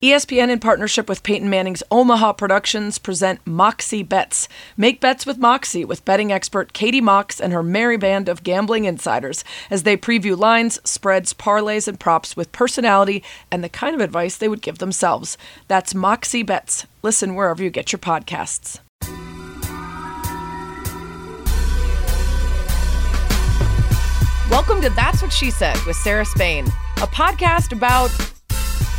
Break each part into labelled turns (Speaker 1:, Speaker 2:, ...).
Speaker 1: ESPN, in partnership with Peyton Manning's Omaha Productions, present Moxie Bets. Make bets with Moxie with betting expert Katie Mox and her merry band of gambling insiders as they preview lines, spreads, parlays, and props with personality and the kind of advice they would give themselves. That's Moxie Bets. Listen wherever you get your podcasts. Welcome to That's What She Said with Sarah Spain, a podcast about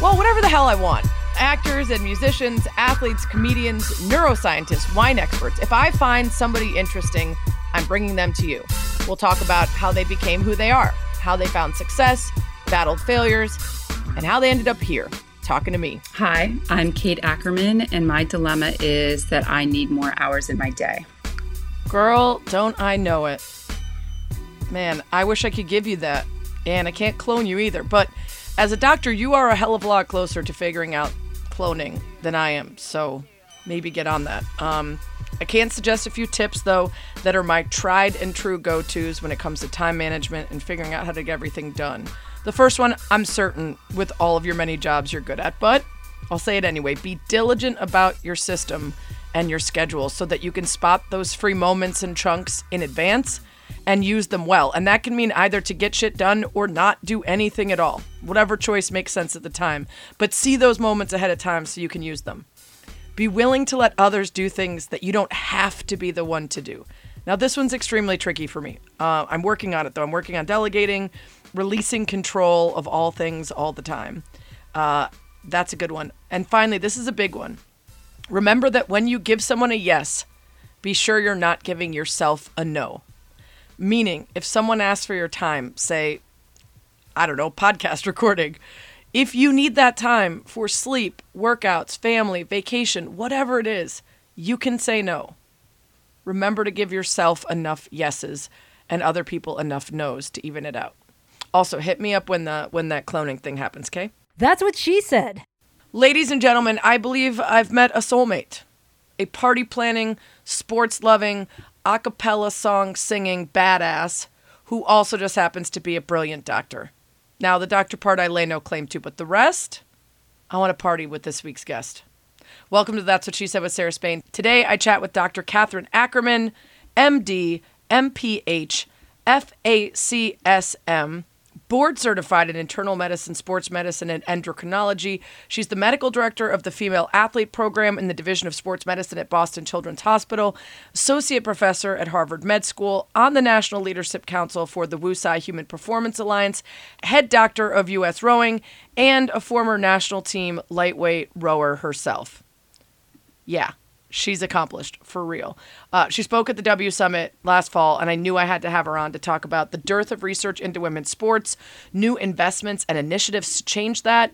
Speaker 1: well, whatever the hell I want. Actors and musicians, athletes, comedians, neuroscientists, wine experts. If I find somebody interesting, I'm bringing them to you. We'll talk about how they became who they are, how they found success, battled failures, and how they ended up here talking to me.
Speaker 2: Hi, I'm Kate Ackerman, and my dilemma is that I need more hours in my day.
Speaker 1: Girl, don't I know it? Man, I wish I could give you that. And I can't clone you either, but as a doctor, you are a hell of a lot closer to figuring out cloning than I am. So maybe get on that. Um, I can suggest a few tips, though, that are my tried and true go tos when it comes to time management and figuring out how to get everything done. The first one, I'm certain with all of your many jobs you're good at, but I'll say it anyway be diligent about your system and your schedule so that you can spot those free moments and chunks in advance and use them well. And that can mean either to get shit done or not do anything at all. Whatever choice makes sense at the time. But see those moments ahead of time so you can use them. Be willing to let others do things that you don't have to be the one to do. Now, this one's extremely tricky for me. Uh, I'm working on it though. I'm working on delegating, releasing control of all things all the time. Uh, that's a good one. And finally, this is a big one. Remember that when you give someone a yes, be sure you're not giving yourself a no. Meaning, if someone asks for your time, say, I don't know, podcast recording, if you need that time for sleep, workouts, family, vacation, whatever it is, you can say no. Remember to give yourself enough yeses and other people enough no's to even it out. Also, hit me up when the when that cloning thing happens, okay?
Speaker 3: That's what she said.
Speaker 1: Ladies and gentlemen, I believe I've met a soulmate. A party planning, sports loving, a cappella song singing badass who also just happens to be a brilliant doctor. Now, the doctor part I lay no claim to, but the rest, I want to party with this week's guest. Welcome to That's What She Said with Sarah Spain. Today, I chat with Dr. Catherine Ackerman, MD, MPH, FACSM, board certified in internal medicine, sports medicine, and endocrinology. She's the medical director of the Female Athlete Program in the Division of Sports Medicine at Boston Children's Hospital, associate professor at Harvard Med School, on the National Leadership Council for the Wu Tsai Human Performance Alliance, head doctor of U.S. rowing, and a former national team lightweight rower herself. Yeah, she's accomplished for real. Uh, she spoke at the W Summit last fall, and I knew I had to have her on to talk about the dearth of research into women's sports, new investments and initiatives to change that,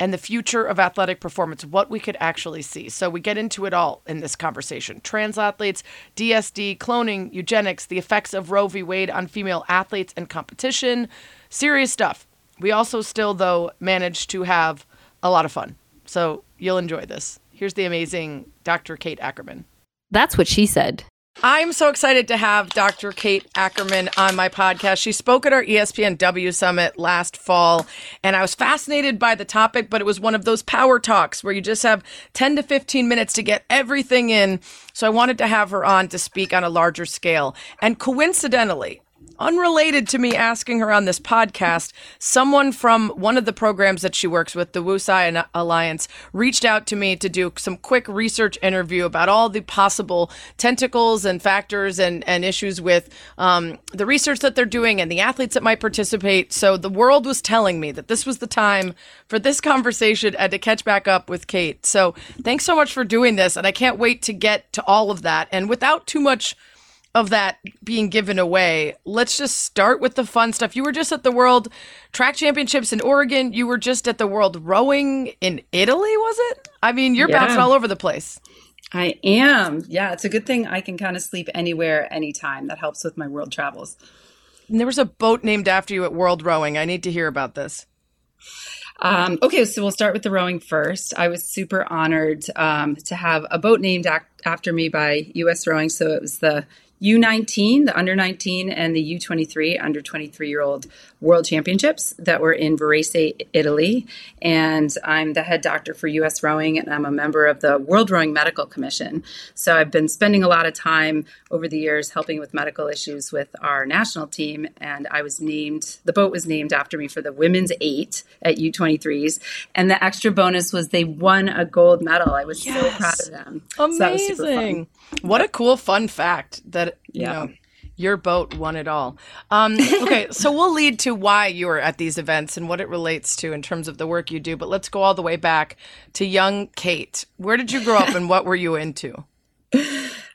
Speaker 1: and the future of athletic performance, what we could actually see. So we get into it all in this conversation trans athletes, DSD, cloning, eugenics, the effects of Roe v. Wade on female athletes and competition. Serious stuff. We also still, though, managed to have a lot of fun. So you'll enjoy this. Here's the amazing Dr. Kate Ackerman.
Speaker 3: That's what she said.
Speaker 1: I'm so excited to have Dr. Kate Ackerman on my podcast. She spoke at our ESPN W Summit last fall, and I was fascinated by the topic, but it was one of those power talks where you just have 10 to 15 minutes to get everything in. So I wanted to have her on to speak on a larger scale. And coincidentally, unrelated to me asking her on this podcast, someone from one of the programs that she works with, the Wu Tsai Alliance, reached out to me to do some quick research interview about all the possible tentacles and factors and, and issues with um, the research that they're doing and the athletes that might participate. So the world was telling me that this was the time for this conversation and to catch back up with Kate. So thanks so much for doing this. And I can't wait to get to all of that. And without too much of that being given away, let's just start with the fun stuff. You were just at the World Track Championships in Oregon. You were just at the World Rowing in Italy, was it? I mean, you're yeah. bouncing all over the place.
Speaker 2: I am. Yeah, it's a good thing I can kind of sleep anywhere, anytime. That helps with my world travels.
Speaker 1: And there was a boat named after you at World Rowing. I need to hear about this.
Speaker 2: Um, okay, so we'll start with the rowing first. I was super honored um, to have a boat named ac- after me by U.S. Rowing. So it was the U19, the under 19, and the U23, under 23 year old world championships that were in Varese, Italy. And I'm the head doctor for US Rowing, and I'm a member of the World Rowing Medical Commission. So I've been spending a lot of time over the years helping with medical issues with our national team. And I was named, the boat was named after me for the women's eight at U23s. And the extra bonus was they won a gold medal. I was yes. so proud of them.
Speaker 1: Amazing. So what a cool fun fact that you yeah. know your boat won it all. Um, okay, so we'll lead to why you are at these events and what it relates to in terms of the work you do. But let's go all the way back to young Kate. Where did you grow up and what were you into?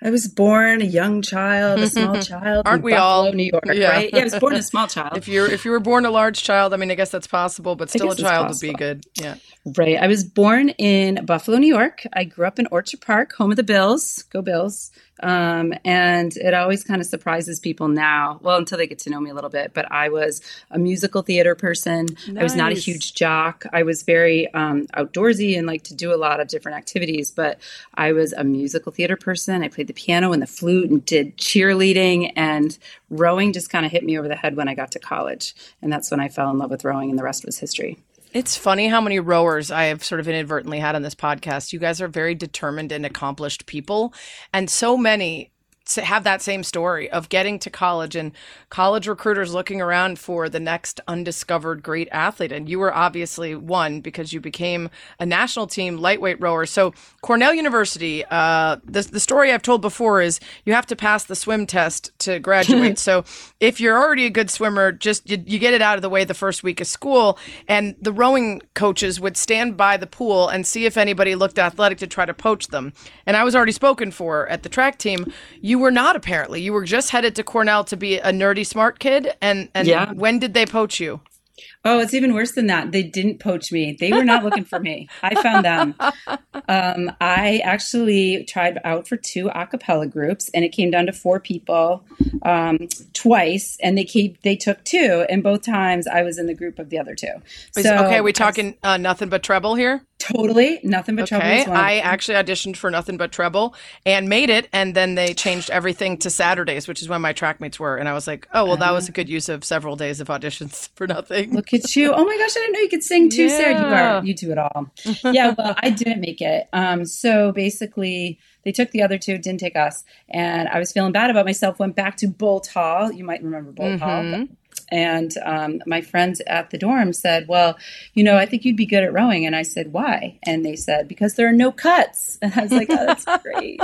Speaker 2: I was born a young child, a small child.
Speaker 1: Aren't we
Speaker 2: Buffalo,
Speaker 1: all?
Speaker 2: New York, yeah. right? Yeah, I was born a small child.
Speaker 1: if you're if you were born a large child, I mean, I guess that's possible, but still a child would be good. Yeah.
Speaker 2: Right. I was born in Buffalo, New York. I grew up in Orchard Park, home of the Bills. Go Bills. Um, and it always kind of surprises people now, well, until they get to know me a little bit. But I was a musical theater person. Nice. I was not a huge jock. I was very um, outdoorsy and like to do a lot of different activities. But I was a musical theater person. I played the piano and the flute and did cheerleading. And rowing just kind of hit me over the head when I got to college. And that's when I fell in love with rowing, and the rest was history.
Speaker 1: It's funny how many rowers I have sort of inadvertently had on this podcast. You guys are very determined and accomplished people. And so many have that same story of getting to college and college recruiters looking around for the next undiscovered great athlete. And you were obviously one because you became a national team lightweight rower. So Cornell University, uh, the, the story I've told before is you have to pass the swim test to graduate. so if you're already a good swimmer, just you, you get it out of the way the first week of school. And the rowing coaches would stand by the pool and see if anybody looked athletic to try to poach them. And I was already spoken for at the track team. You you were not apparently. You were just headed to Cornell to be a nerdy smart kid. And and yeah. when did they poach you?
Speaker 2: Oh, it's even worse than that. They didn't poach me. They were not looking for me. I found them. Um, I actually tried out for two a cappella groups, and it came down to four people um, twice, and they keep they took two, and both times I was in the group of the other two.
Speaker 1: So, okay, we talking uh, nothing but treble here.
Speaker 2: Totally, nothing but
Speaker 1: okay.
Speaker 2: treble. I
Speaker 1: actually auditioned for nothing but treble and made it, and then they changed everything to Saturdays, which is when my track meets were, and I was like, oh well, that was a good use of several days of auditions for nothing.
Speaker 2: Look at you! Oh my gosh, I didn't know you could sing too, yeah. Sarah. You are you do it all. yeah, well, I didn't make it. Um, so basically. They took the other two, didn't take us. And I was feeling bad about myself, went back to Balch Hall. You might remember Balch mm-hmm. Hall. And um, my friends at the dorm said, Well, you know, I think you'd be good at rowing. And I said, Why? And they said, Because there are no cuts. And I was like, Oh, that's great.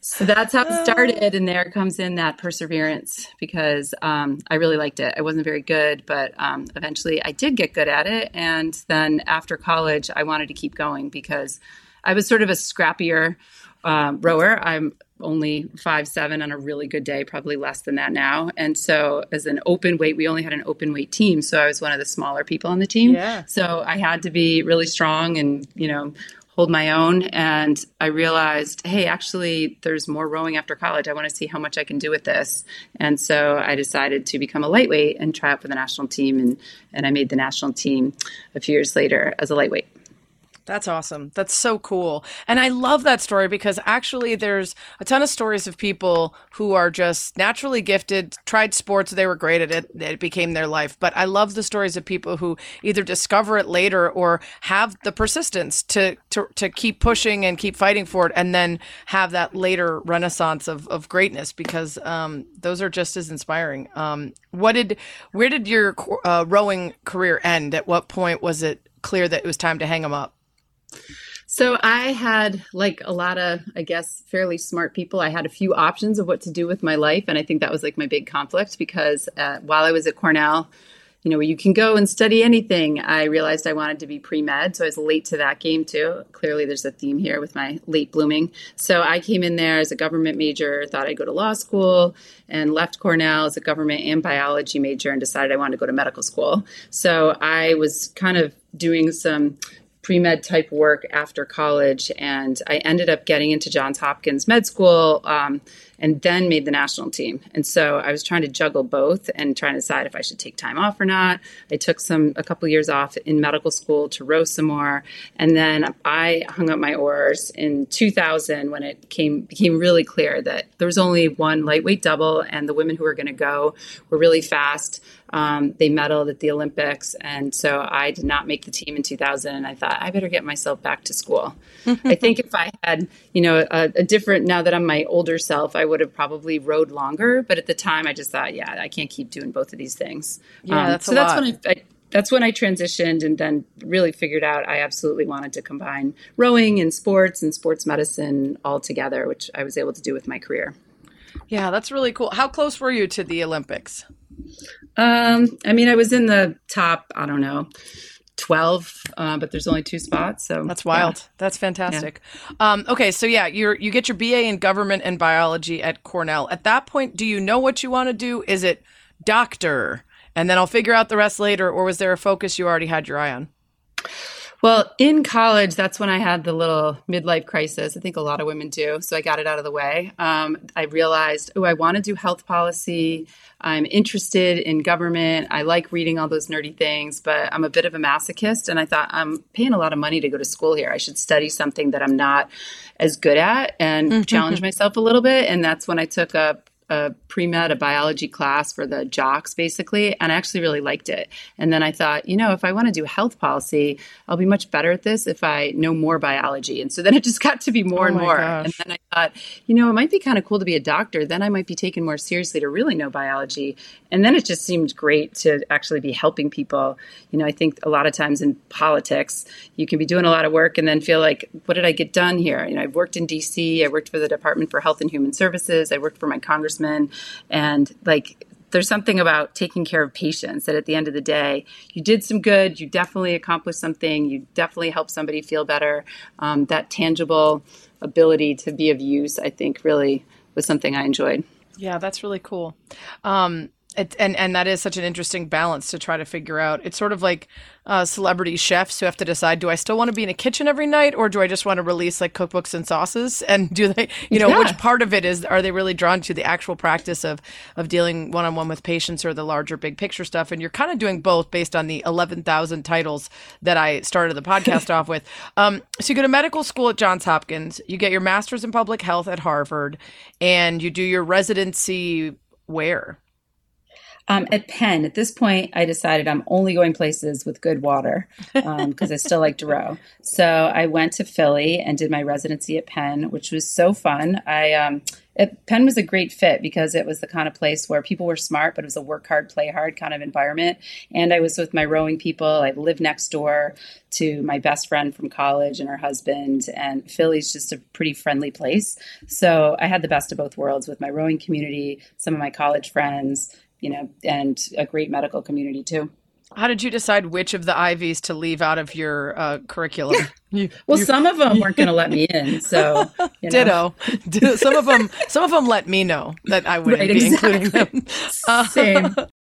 Speaker 2: so that's how it started. And there comes in that perseverance because um, I really liked it. I wasn't very good, but um, eventually I did get good at it. And then after college, I wanted to keep going because I was sort of a scrappier uh, rower. I'm only five seven on a really good day, probably less than that now. And so, as an open weight, we only had an open weight team, so I was one of the smaller people on the team.
Speaker 1: Yeah.
Speaker 2: So I had to be really strong and you know hold my own. And I realized, hey, actually, there's more rowing after college. I want to see how much I can do with this. And so I decided to become a lightweight and try out for the national team. And and I made the national team a few years later as a lightweight.
Speaker 1: That's awesome. That's so cool. And I love that story because actually there's a ton of stories of people who are just naturally gifted, tried sports, they were great at it, it became their life. But I love the stories of people who either discover it later or have the persistence to to, to keep pushing and keep fighting for it and then have that later renaissance of, of greatness because um, those are just as inspiring. Um, what did where did your uh, rowing career end? At what point was it clear that it was time to hang them up?
Speaker 2: So I had like a lot of, I guess, fairly smart people. I had a few options of what to do with my life, and I think that was like my big conflict because uh, while I was at Cornell, you know, you can go and study anything. I realized I wanted to be pre med, so I was late to that game too. Clearly, there's a theme here with my late blooming. So I came in there as a government major, thought I'd go to law school, and left Cornell as a government and biology major and decided I wanted to go to medical school. So I was kind of doing some pre med type work after college, and I ended up getting into Johns Hopkins Med School. Um, and then made the national team. And so I was trying to juggle both and trying to decide if I should take time off or not. I took some a couple years off in medical school to row some more, and then I hung up my oars in 2000 when it came became really clear that there was only one lightweight double, and the women who were going to go were really fast. Um, they medaled at the Olympics, and so I did not make the team in 2000. And I thought I better get myself back to school. I think if I had, you know, a, a, different now that I'm my older self, I would have probably rowed longer. But at the time, I just thought, yeah, I can't keep doing both of these things.
Speaker 1: Yeah, um, that's
Speaker 2: so
Speaker 1: that's
Speaker 2: lot. when I, I that's when I transitioned and then really figured out I absolutely wanted to combine rowing and sports and sports medicine all together, which I was able to do with my career.
Speaker 1: Yeah, that's really cool. How close were you to the Olympics?
Speaker 2: Um, I mean, I was in the top, I don't know, 12 uh, but there's only two spots so
Speaker 1: that's wild. yeah. that's fantastic. Yeah. um, okay so yeah you're you get your ba in government and biology at cornell. At that point do you know what you want to do? Is it doctor? And then i'll figure out the rest later or was there a focus you already had your eye on
Speaker 2: well, in college, that's when I had the little midlife crisis. I think a lot of women do. So I got it out of the way. Um, I realized, oh, I want to do health policy. I'm interested in government. I like reading all those nerdy things, but I'm a bit of a masochist. And I thought, I'm paying a lot of money to go to school here. I should study something that I'm not as good at and mm-hmm. challenge myself a little bit. And that's when I took a a pre med, a biology class for the jocks, basically, and I actually really liked it. And then I thought, you know, if I want to do health policy, I'll be much better at this if I know more biology. And so then it just got to be more oh and more. Gosh. And then I thought, you know, it might be kind of cool to be a doctor. Then I might be taken more seriously to really know biology. And then it just seemed great to actually be helping people. You know, I think a lot of times in politics, you can be doing a lot of work and then feel like, what did I get done here? You know, I've worked in DC, I worked for the Department for Health and Human Services, I worked for my congressman, and like there's something about taking care of patients that at the end of the day, you did some good, you definitely accomplished something, you definitely helped somebody feel better. Um, that tangible ability to be of use, I think, really was something I enjoyed.
Speaker 1: Yeah, that's really cool. Um, it, and and that is such an interesting balance to try to figure out. It's sort of like uh, celebrity chefs who have to decide: do I still want to be in a kitchen every night, or do I just want to release like cookbooks and sauces? And do they, you know, yeah. which part of it is are they really drawn to the actual practice of of dealing one on one with patients or the larger big picture stuff? And you're kind of doing both based on the eleven thousand titles that I started the podcast off with. Um, so you go to medical school at Johns Hopkins, you get your master's in public health at Harvard, and you do your residency where?
Speaker 2: Um, at Penn, at this point, I decided I'm only going places with good water because um, I still like to row. So I went to Philly and did my residency at Penn, which was so fun. I um, it, Penn was a great fit because it was the kind of place where people were smart, but it was a work hard, play hard kind of environment. And I was with my rowing people. I lived next door to my best friend from college and her husband. And Philly's just a pretty friendly place. So I had the best of both worlds with my rowing community, some of my college friends, you know, and a great medical community too.
Speaker 1: How did you decide which of the Ivies to leave out of your uh, curriculum?
Speaker 2: You, well, you, some of them weren't going to let me in, so
Speaker 1: you know. ditto. Some of them, some of them let me know that I wouldn't right, be exactly. including them.
Speaker 2: Uh, Same.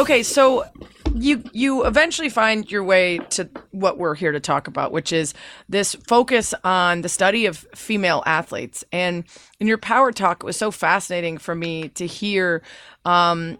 Speaker 1: Okay, so you you eventually find your way to what we're here to talk about, which is this focus on the study of female athletes. And in your power talk, it was so fascinating for me to hear um,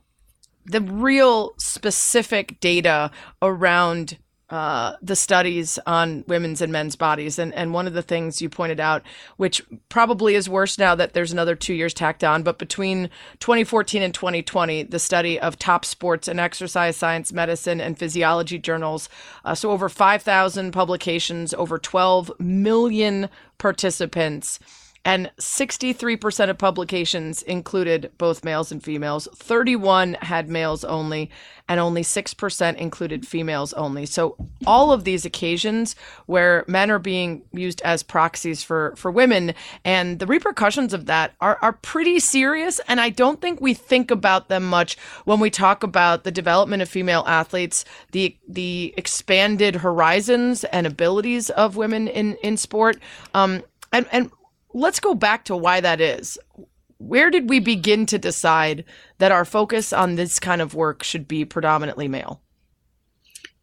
Speaker 1: the real specific data around uh, the studies on women's and men's bodies. And, and one of the things you pointed out, which probably is worse now that there's another two years tacked on, but between 2014 and 2020, the study of top sports and exercise science, medicine, and physiology journals. Uh, so over 5,000 publications, over 12 million participants and 63% of publications included both males and females. 31 had males only and only 6% included females only. So all of these occasions where men are being used as proxies for for women and the repercussions of that are are pretty serious and I don't think we think about them much when we talk about the development of female athletes the the expanded horizons and abilities of women in in sport. Um and and let's go back to why that is. Where did we begin to decide that our focus on this kind of work should be predominantly male?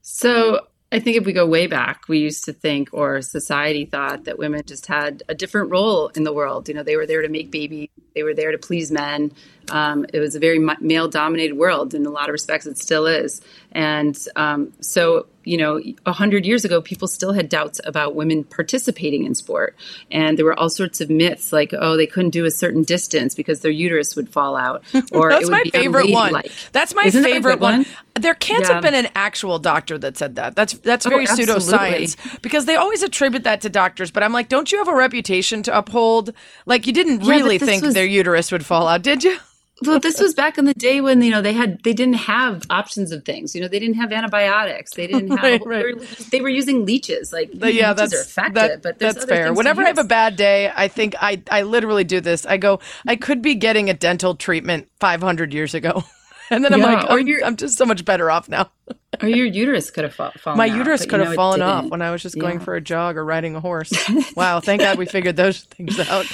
Speaker 2: So, I think if we go way back, we used to think, or society thought, that women just had a different role in the world. You know, they were there to make babies, they were there to please men. Um, it was a very male dominated world. In a lot of respects, it still is. And um, so, you know, a hundred years ago, people still had doubts about women participating in sport, and there were all sorts of myths like, oh, they couldn't do a certain distance because their uterus would fall out,
Speaker 1: or that's my favorite one. That's my
Speaker 2: Isn't
Speaker 1: favorite
Speaker 2: one?
Speaker 1: one. There can't
Speaker 2: Yeah.
Speaker 1: have been an actual doctor that said that. That's that's
Speaker 2: Oh,
Speaker 1: very
Speaker 2: absolutely.
Speaker 1: pseudoscience because they always attribute that to doctors. But I'm like, don't you have a reputation to uphold? Like, you didn't
Speaker 2: Yeah,
Speaker 1: really think
Speaker 2: was-
Speaker 1: their uterus would fall out, did you?
Speaker 2: Well, this was back in the day when you know they had they didn't have options of things. You know, they didn't have antibiotics. They didn't have.
Speaker 1: Right,
Speaker 2: They, were, they were using leeches. Like
Speaker 1: But yeah,
Speaker 2: leeches
Speaker 1: that's
Speaker 2: are effective,
Speaker 1: that-
Speaker 2: but
Speaker 1: that's fair. Whenever I have a bad day, I think I I literally do this. I go, I could be getting a dental treatment 500 years ago, and then I'm like,
Speaker 2: or
Speaker 1: I'm,
Speaker 2: you're-
Speaker 1: I'm just so much better off now.
Speaker 2: or your uterus could have fa- fallen.
Speaker 1: My
Speaker 2: out,
Speaker 1: uterus could have fallen off when I was just going for a jog or riding a horse. wow, thank God we figured those things out.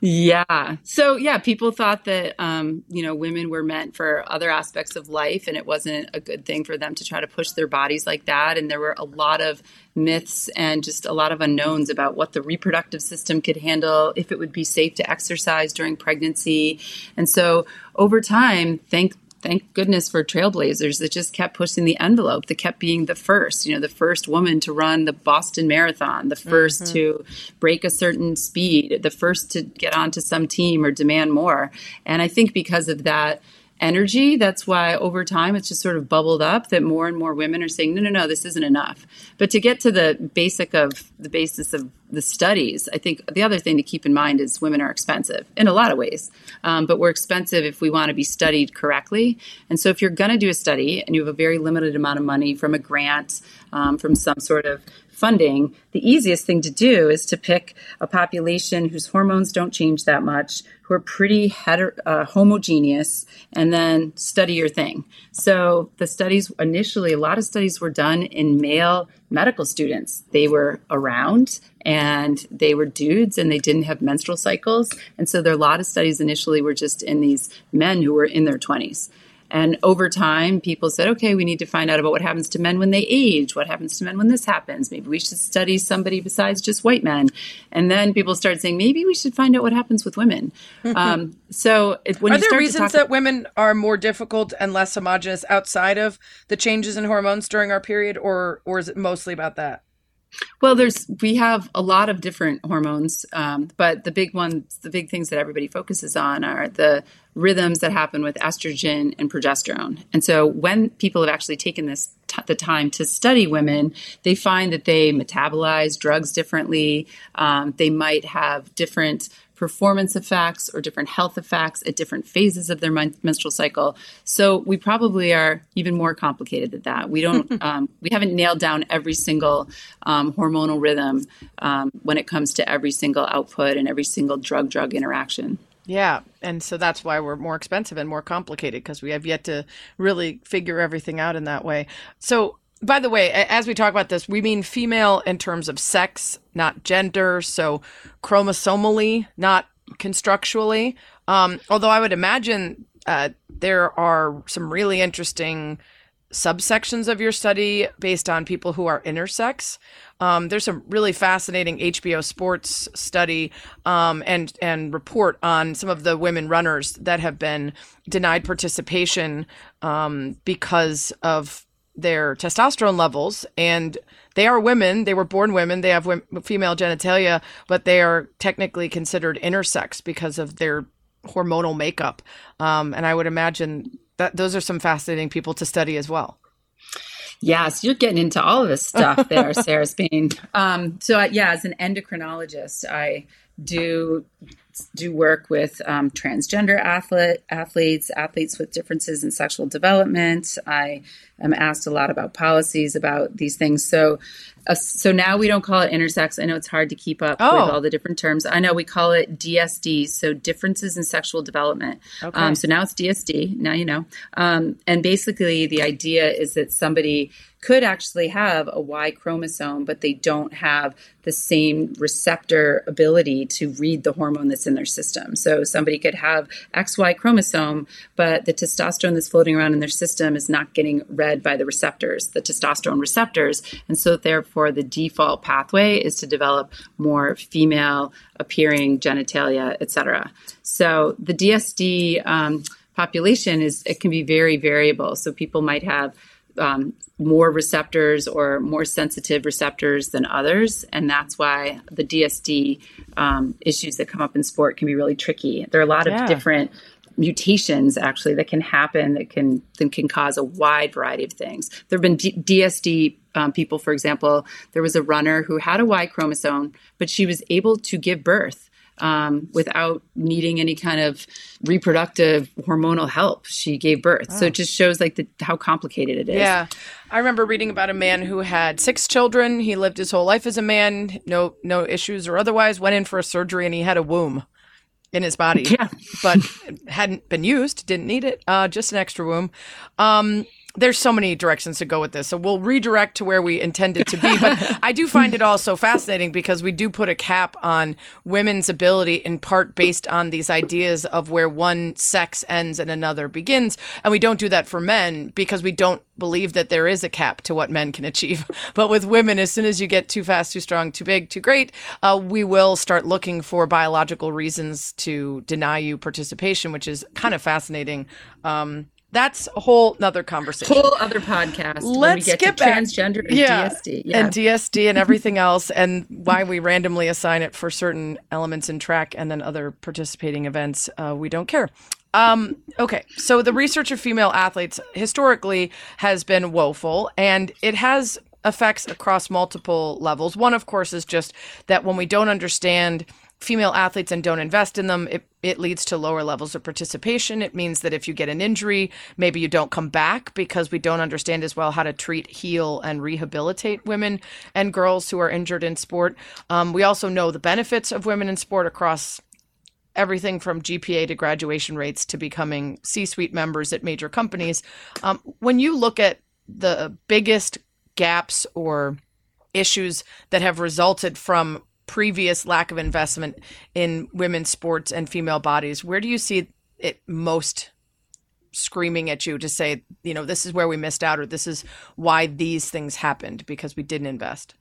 Speaker 2: Yeah. So yeah, people thought that um, you know women were meant for other aspects of life, and it wasn't a good thing for them to try to push their bodies like that. And there were a lot of myths and just a lot of unknowns about what the reproductive system could handle, if it would be safe to exercise during pregnancy. And so over time, thank thank goodness for trailblazers that just kept pushing the envelope that kept being the first you know the first woman to run the boston marathon the 1st mm-hmm. to break a certain speed the first to get onto some team or demand more. And i think because of that energy. That's why over time it's just sort of bubbled up that more and more women are saying no no no this isn't enough. But to get to the basic of the basis of the studies i think the other thing to keep in mind is women are expensive in a lot of ways. Um, but we're expensive if we want to be studied correctly. And so if you're going to do a study and you have a very limited amount of money from a grant um, from some sort of funding, the easiest thing to do is to pick a population whose hormones don't change that much, who are pretty heter- uh, homogeneous, and then study your thing. So the studies initially, a lot of studies were done in male medical students. They were around and they were dudes and they didn't have menstrual cycles. And so there are a lot of studies initially were just in these men who were in their 20s. And over time, people said, okay, we need to find out about what happens to men when they age, what happens to men when this happens. Maybe we should study somebody besides just white men. And then people started saying, maybe we should find out what happens with women. um, so it, when
Speaker 1: Are
Speaker 2: you
Speaker 1: there
Speaker 2: start to
Speaker 1: reasons that women are more difficult and less homogenous outside of the changes in hormones during our period, or or is it mostly about that?
Speaker 2: Well, there's we have a lot of different hormones, um, but the big ones, the big things that everybody focuses on are the rhythms that happen with estrogen and progesterone. And so, when people have actually taken this t- the time to study women, they find that they metabolize drugs differently. Um, they might have different performance effects or different health effects at different phases of their men- menstrual cycle. So we probably are even more complicated than that. We don't, um, we haven't nailed down every single um, hormonal rhythm um, when it comes to every single output and every single drug-drug interaction.
Speaker 1: Yeah, and so that's why we're more expensive and more complicated because we have yet to really figure everything out in that way. So, by the way, as we talk about this, we mean female in terms of sex, not gender. So, chromosomally, not constructually. Um, although I would imagine uh, there are some really interesting subsections of your study based on people who are intersex. Um, there's a really fascinating HBO Sports study um, and and report on some of the women runners that have been denied participation um, because of their testosterone levels and they are women. They were born women. They have female genitalia but they are technically considered intersex because of their hormonal makeup. Um, and i would imagine that those are some fascinating people to study as well.
Speaker 2: Yes, you're getting into all of this stuff there, Sarah Spain. Um, so, yeah, as an endocrinologist, I do do work with um, transgender athlete, athletes, athletes with differences in sexual development. I am asked a lot about policies about these things. So, uh, so now we don't call it intersex. I know it's hard to keep up oh. with all the different terms. I know we call it DSD, so differences in sexual development. Okay. Um, so now it's DSD. Now you know. Um, and basically, the idea is that somebody could actually have a Y chromosome, but they don't have the same receptor ability to read the hormone that's in their system. So somebody could have XY chromosome, but the testosterone that's floating around in their system is not getting read by the receptors, the testosterone receptors. And so therefore the default pathway is to develop more female appearing genitalia, etc. So the DSD um, population is it can be very variable. So people might have um, more receptors or more sensitive receptors than others. And that's why the DSD um, issues that come up in sport can be really tricky. There are a lot yeah. of different mutations actually that can happen that can that can cause a wide variety of things. There have been D- DSD um, people, for example. There was a runner who had a Y chromosome, but she was able to give birth um, without needing any kind of reproductive hormonal help. She gave birth. So it just shows like the, how complicated it is.
Speaker 1: Yeah. I remember reading about a man who had six children. He lived his whole life as a man, no no issues or otherwise, went in for a surgery and he had a womb in his body, yeah. but hadn't been used, didn't need it, uh, just an extra womb. Um, there's so many directions to go with this. So we'll redirect to where we intended to be. But I do find it all so fascinating because we do put a cap on women's ability in part based on these ideas of where one sex ends and another begins. And we don't do that for men because we don't believe that there is a cap to what men can achieve. But with women, as soon as you get too fast, too strong, too big, too great, uh, we will start looking for biological reasons to deny you participation, which is kind of fascinating. Um, that's a whole other conversation.
Speaker 2: Whole other podcast.
Speaker 1: Let's skip
Speaker 2: transgender and yeah. DSD.
Speaker 1: Yeah. And DSD and everything else and why we randomly assign it for certain elements in track and then other participating events. Uh, we don't care. Um, okay, so the research of female athletes historically has been woeful and it has effects across multiple levels. One, of course, is just that when we don't understand female athletes and don't invest in them, it, it leads to lower levels of participation. It means that if you get an injury, maybe you don't come back because we don't understand as well how to treat, heal, and rehabilitate women and girls who are injured in sport. Um, we also know the benefits of women in sport across everything from GPA to graduation rates to becoming C suite members at major companies. Um, when you look at the biggest gaps or issues that have resulted from previous lack of investment in women's sports and female bodies, where do you see it most screaming at you to say, you know, this is where we missed out or this is why these things happened because we didn't invest?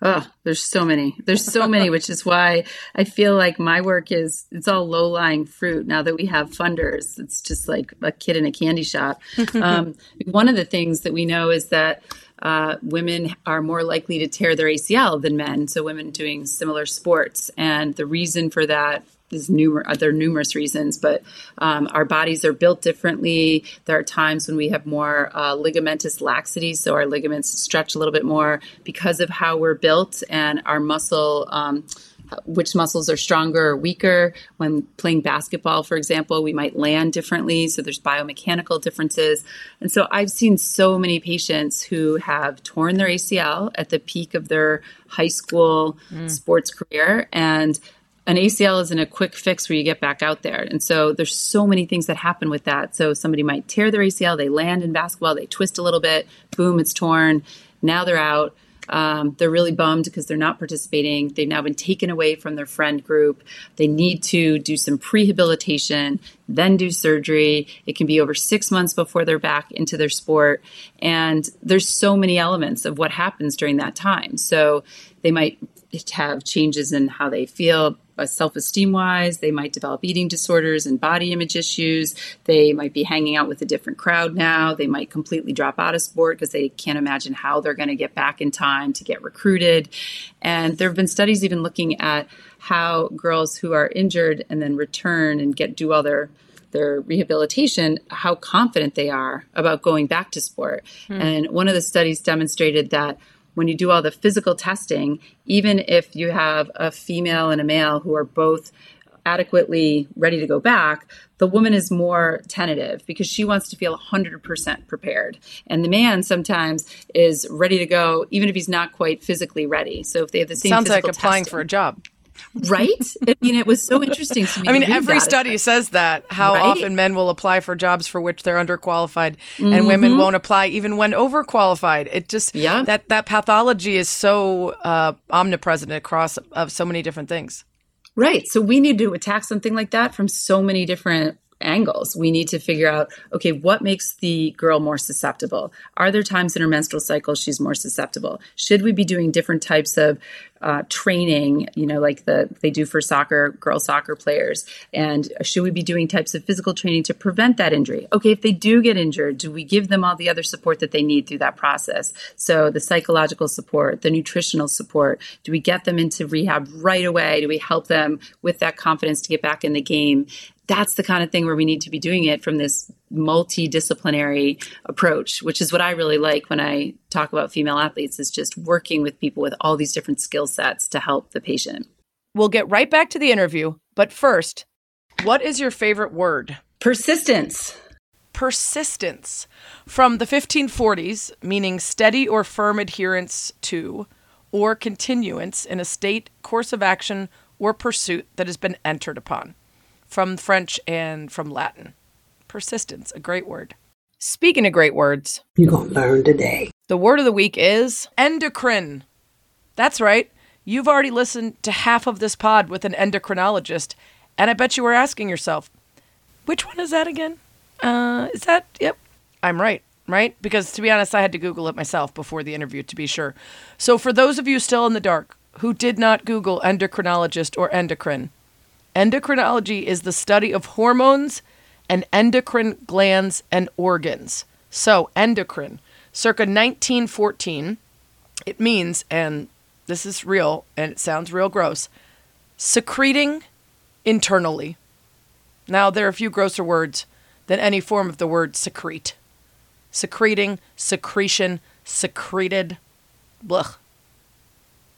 Speaker 2: Oh, there's so many. There's so many, which is why I feel like my work is it's all low lying fruit. Now that we have funders, it's just like a kid in a candy shop. Um, one of the things that we know is that uh, women are more likely to tear their ACL than men. So women doing similar sports, and the reason for that is numerous. There are numerous reasons, but um, our bodies are built differently. There are times when we have more uh, ligamentous laxity, so our ligaments stretch a little bit more because of how we're built, and our muscle. Um, which muscles are stronger or weaker. When playing basketball, for example, we might land differently. So there's biomechanical differences. And so I've seen so many patients who have torn their ACL at the peak of their high school mm. sports career. And an ACL isn't a quick fix where you get back out there. And so there's so many things that happen with that. So somebody might tear their ACL, they land in basketball, they twist a little bit, boom, it's torn. Now they're out Um, they're really bummed because they're not participating. They've now been taken away from their friend group. They need to do some prehabilitation, then do surgery. It can be over six months before they're back into their sport. And there's so many elements of what happens during that time. So they might have changes in how they feel self esteem wise. They might develop eating disorders and body image issues. They might be hanging out with a different crowd now. They might completely drop out of sport because they can't imagine how they're going to get back in time to get recruited. And there have been studies even looking at how girls who are injured and then return and get do all their their rehabilitation, how confident they are about going back to sport. Hmm. And one of the studies demonstrated that when you do all the physical testing, even if you have a female and a male who are both adequately ready to go back, the woman is more tentative because she wants to feel 100% prepared. And the man sometimes is ready to go, even if he's not quite physically ready. So if they have the same
Speaker 1: Sounds like applying
Speaker 2: testing,
Speaker 1: for a job
Speaker 2: right? I mean, it was so interesting to me.
Speaker 1: I mean, every study says that how right? often men will apply for jobs for which they're underqualified, mm-hmm. and women won't apply even when overqualified. It just yeah. that that pathology is so uh, omnipresent across of so many different things.
Speaker 2: Right. So we need to attack something like that from so many different angles. We need to figure out okay, what makes the girl more susceptible? Are there times in her menstrual cycle she's more susceptible? Should we be doing different types of uh, training, you know, like the they do for soccer, girl soccer players? And should we be doing types of physical training to prevent that injury? Okay, if they do get injured, do we give them all the other support that they need through that process? So the psychological support, the nutritional support, do we get them into rehab right away? Do we help them with that confidence to get back in the game? That's the kind of thing where we need to be doing it from this multidisciplinary approach which is what i really like when i talk about female athletes is just working with people with all these different skill sets to help the patient.
Speaker 1: We'll get right back to the interview but first what is your favorite word?
Speaker 2: Persistence.
Speaker 1: Persistence. From the 1540s meaning steady or firm adherence to or continuance in a state course of action or pursuit that has been entered upon from French and from Latin. Persistence, a great word. Speaking of great words,
Speaker 4: you're going to learn today.
Speaker 1: The word of the week is endocrine. That's right. You've already listened to half of this pod with an endocrinologist, and I bet you were asking yourself, which one is that again? Uh, is that, yep, I'm right, right? Because to be honest, I had to Google it myself before the interview to be sure. So for those of you still in the dark who did not Google endocrinologist or endocrine, Endocrinology is the study of hormones and endocrine glands and organs. So, endocrine, circa 1914, it means, and this is real and it sounds real gross, secreting internally. Now, there are a few grosser words than any form of the word secrete. Secreting, secretion, secreted, blech.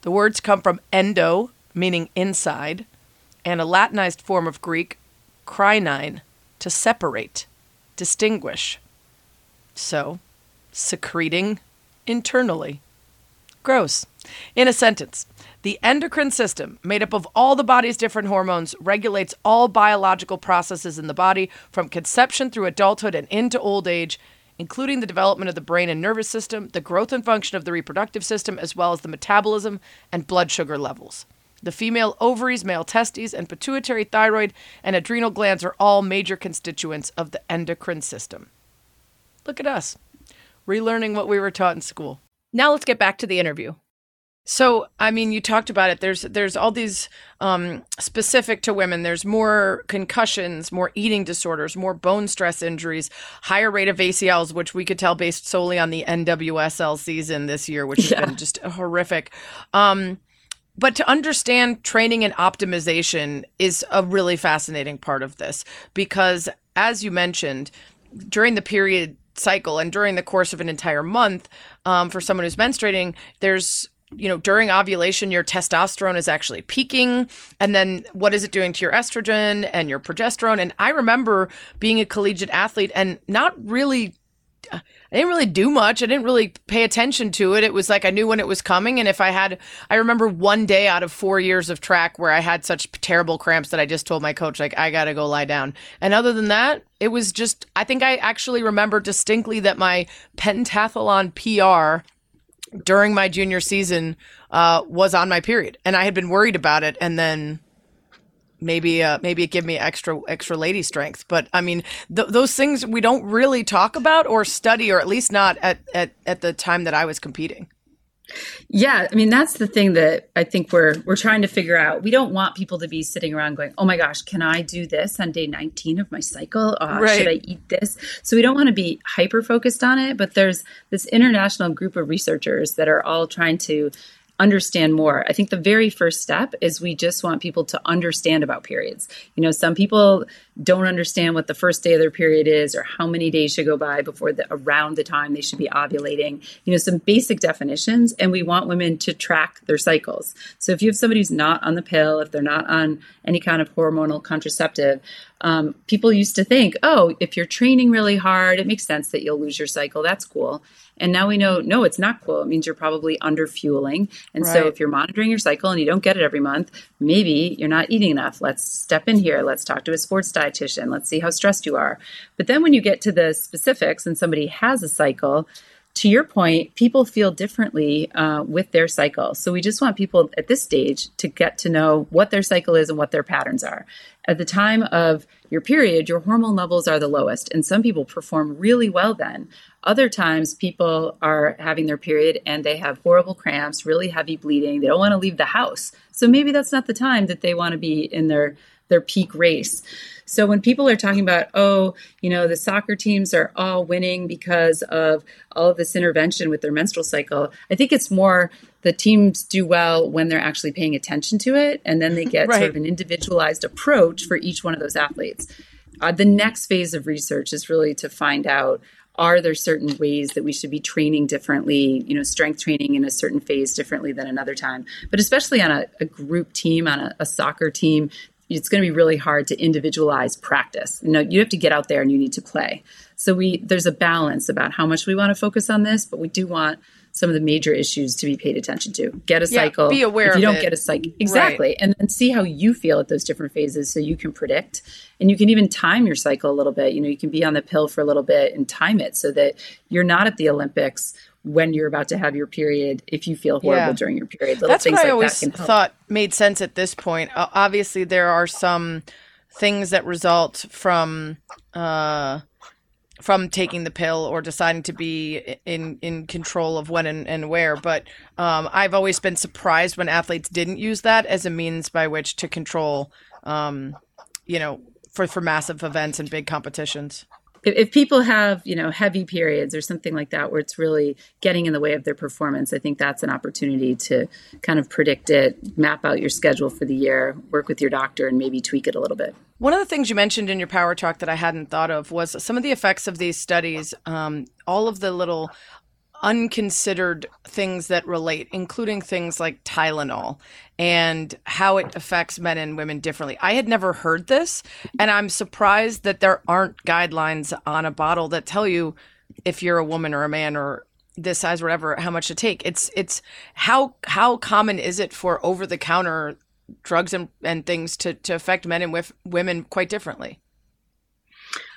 Speaker 1: The words come from endo, meaning inside, and a Latinized form of Greek, krinein, to separate, distinguish. So, secreting internally. Gross. In a sentence, the endocrine system, made up of all the body's different hormones, regulates all biological processes in the body from conception through adulthood and into old age, including the development of the brain and nervous system, the growth and function of the reproductive system, as well as the metabolism and blood sugar levels. The female ovaries, male testes, and pituitary thyroid and adrenal glands are all major constituents of the endocrine system. Look at us, relearning what we were taught in school. Now let's get back to the interview. So, I mean, you talked about it. There's there's all these um, specific to women. There's more concussions, more eating disorders, more bone stress injuries, higher rate of ACLs, which we could tell based solely on the NWSL season this year, which has yeah. been just horrific. Um, but to understand training and optimization is a really fascinating part of this because, as you mentioned, during the period cycle and during the course of an entire month, um, for someone who's menstruating, there's you know, during ovulation, your testosterone is actually peaking. And then what is it doing to your estrogen and your progesterone? And I remember being a collegiate athlete and not really I didn't really do much. I didn't really pay attention to it. It was like I knew when it was coming. And if I had, I remember one day out of four years of track where I had such terrible cramps that I just told my coach, like, I got to go lie down. And other than that, it was just, I think I actually remember distinctly that my pentathlon PR during my junior season uh, was on my period, and I had been worried about it, and then maybe uh, maybe it give me extra extra lady strength. But I mean, th- those things we don't really talk about or study, or at least not at, at at the time that I was competing.
Speaker 2: Yeah, I mean that's the thing that I think we're we're trying to figure out. We don't want people to be sitting around going, "Oh my gosh, can I do this on day 19 of my cycle? Uh,
Speaker 1: Right.
Speaker 2: Should I eat this?" So we don't want to be hyper focused on it, but there's this international group of researchers that are all trying to understand more. I think the very first step is we just want people to understand about periods. You know, some people don't understand what the first day of their period is or how many days should go by before the around the time they should be ovulating. You know, some basic definitions and we want women to track their cycles. So if you have somebody who's not on the pill, if they're not on any kind of hormonal contraceptive, um, people used to think, oh, if you're training really hard, it makes sense that you'll lose your cycle. That's cool. And now we know, no, it's not cool. It means you're probably under fueling. And so if you're monitoring your cycle and you don't get it every month, maybe you're not eating enough. Let's step in here. Let's talk to a sports dietitian. Let's see how stressed you are. But then when you get to the specifics and somebody has a cycle, to your point, people feel differently uh, with their cycle. So we just want people at this stage to get to know what their cycle is and what their patterns are. At the time of your period, your hormone levels are the lowest, and some people perform really well then. Other times, people are having their period and they have horrible cramps, really heavy bleeding. They don't want to leave the house. So maybe that's not the time that they want to be in their their peak race. So when people are talking about, oh, you know, the soccer teams are all winning because of all of this intervention with their menstrual cycle, I think it's more the teams do well when they're actually paying attention to it, and then they get
Speaker 1: Right.
Speaker 2: sort of an individualized approach for each one of those athletes. Uh, the next phase of research is really to find out are there certain ways that we should be training differently you know strength training in a certain phase differently than another time but especially on a, a group team on a, a soccer team it's going to be really hard to individualize practice. You know you have to get out there and you need to play. So we there's a balance about how much we want to focus on this but we do want some of the major issues to be paid attention to. Get a
Speaker 1: Yeah,
Speaker 2: cycle.
Speaker 1: be aware
Speaker 2: if you
Speaker 1: of
Speaker 2: don't
Speaker 1: it.
Speaker 2: get a cycle exactly. And then see how you feel at those different phases so you can predict. And you can even time your cycle a little bit. You know you can be on the pill for a little bit and time it so that you're not at the olympics when you're about to have your period if you feel horrible
Speaker 1: Yeah.
Speaker 2: during your period little
Speaker 1: That's
Speaker 2: things
Speaker 1: what I
Speaker 2: like
Speaker 1: always
Speaker 2: that
Speaker 1: thought made sense at this point. Uh, obviously, there are some things that result from uh, from taking the pill or deciding to be in in control of when and, and where. But um, I've always been surprised when athletes didn't use that as a means by which to control, um, you know, for for massive events and big competitions.
Speaker 2: If, if people have you know heavy periods or something like that where it's really getting in the way of their performance i think that's an opportunity to kind of predict it map out your schedule for the year work with your doctor and maybe tweak it a little bit.
Speaker 1: One of the things you mentioned in your power talk that I hadn't thought of was some of the effects of these studies, um, all of the little unconsidered things that relate, including things like Tylenol and how it affects men and women differently. I had never heard this, and I'm surprised that there aren't guidelines on a bottle that tell you if you're a woman or a man or this size whatever how much to take. It's it's how how common is it for over the counter drugs and, and things to, to affect men and wif- women quite differently.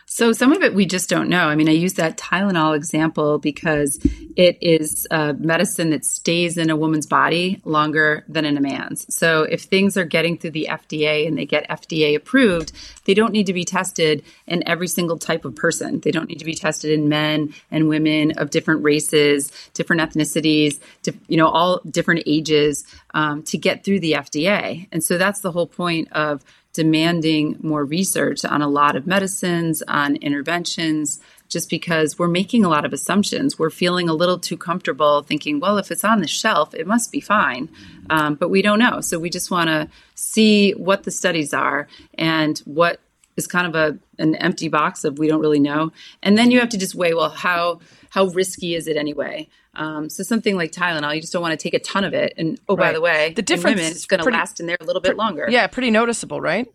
Speaker 2: So some of it we just don't know. I mean, I use that Tylenol example because it is a medicine that stays in a woman's body longer than in a man's. So if things are getting through the FDA and they get FDA approved, they don't need to be tested in every single type of person. They don't need to be tested in men and women of different races, different ethnicities, di- you know, all different ages um, to get through the FDA. And so that's the whole point of demanding more research on a lot of medicines, on interventions, just because we're making a lot of assumptions. We're feeling a little too comfortable thinking, well, if it's on the shelf, it must be fine. Um, but we don't know. So we just want to see what the studies are and what is kind of a an empty box of we don't really know. And then you have to just weigh, well, how how risky is it anyway? Um, so something like Tylenol, you just don't want to take a ton of it. And oh, by the way,
Speaker 1: The difference
Speaker 2: women,
Speaker 1: is
Speaker 2: going to last in there a little bit longer.
Speaker 1: Yeah, pretty noticeable, right?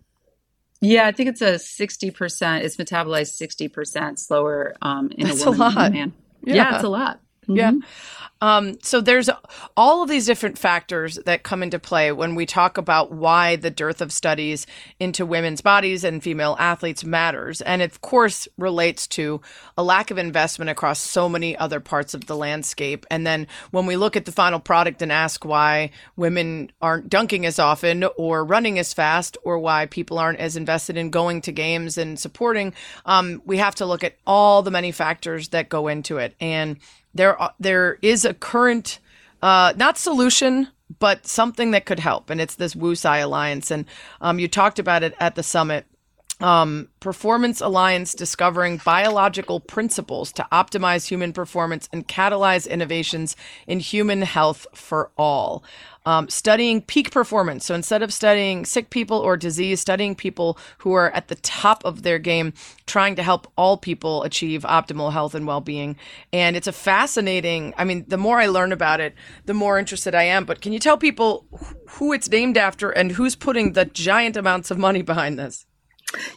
Speaker 2: Yeah, I think it's a sixty percent. It's metabolized sixty percent slower um, in
Speaker 1: That's
Speaker 2: a
Speaker 1: a
Speaker 2: woman than a man.
Speaker 1: Yeah.
Speaker 2: Yeah. it's a lot.
Speaker 1: Yeah. Um, so there's all of these different factors that come into play when we talk about why the dearth of studies into women's bodies and female athletes matters. And it, of course, relates to a lack of investment across so many other parts of the landscape. And then when we look at the final product and ask why women aren't dunking as often or running as fast or why people aren't as invested in going to games and supporting, um, we have to look at all the many factors that go into it. And there there is a current uh, not solution but something that could help. And it's this Wu Tsai alliance. And um, you talked about it at the summit um, Performance Alliance discovering biological principles to optimize human performance and catalyze innovations in human health for all. Um, studying peak performance. So instead of studying sick people or disease, studying people who are at the top of their game, trying to help all people achieve optimal health and well being. And it's a fascinating, I mean, the more I learn about it, the more interested I am. But can you tell people who it's named after and who's putting the giant amounts of money behind this?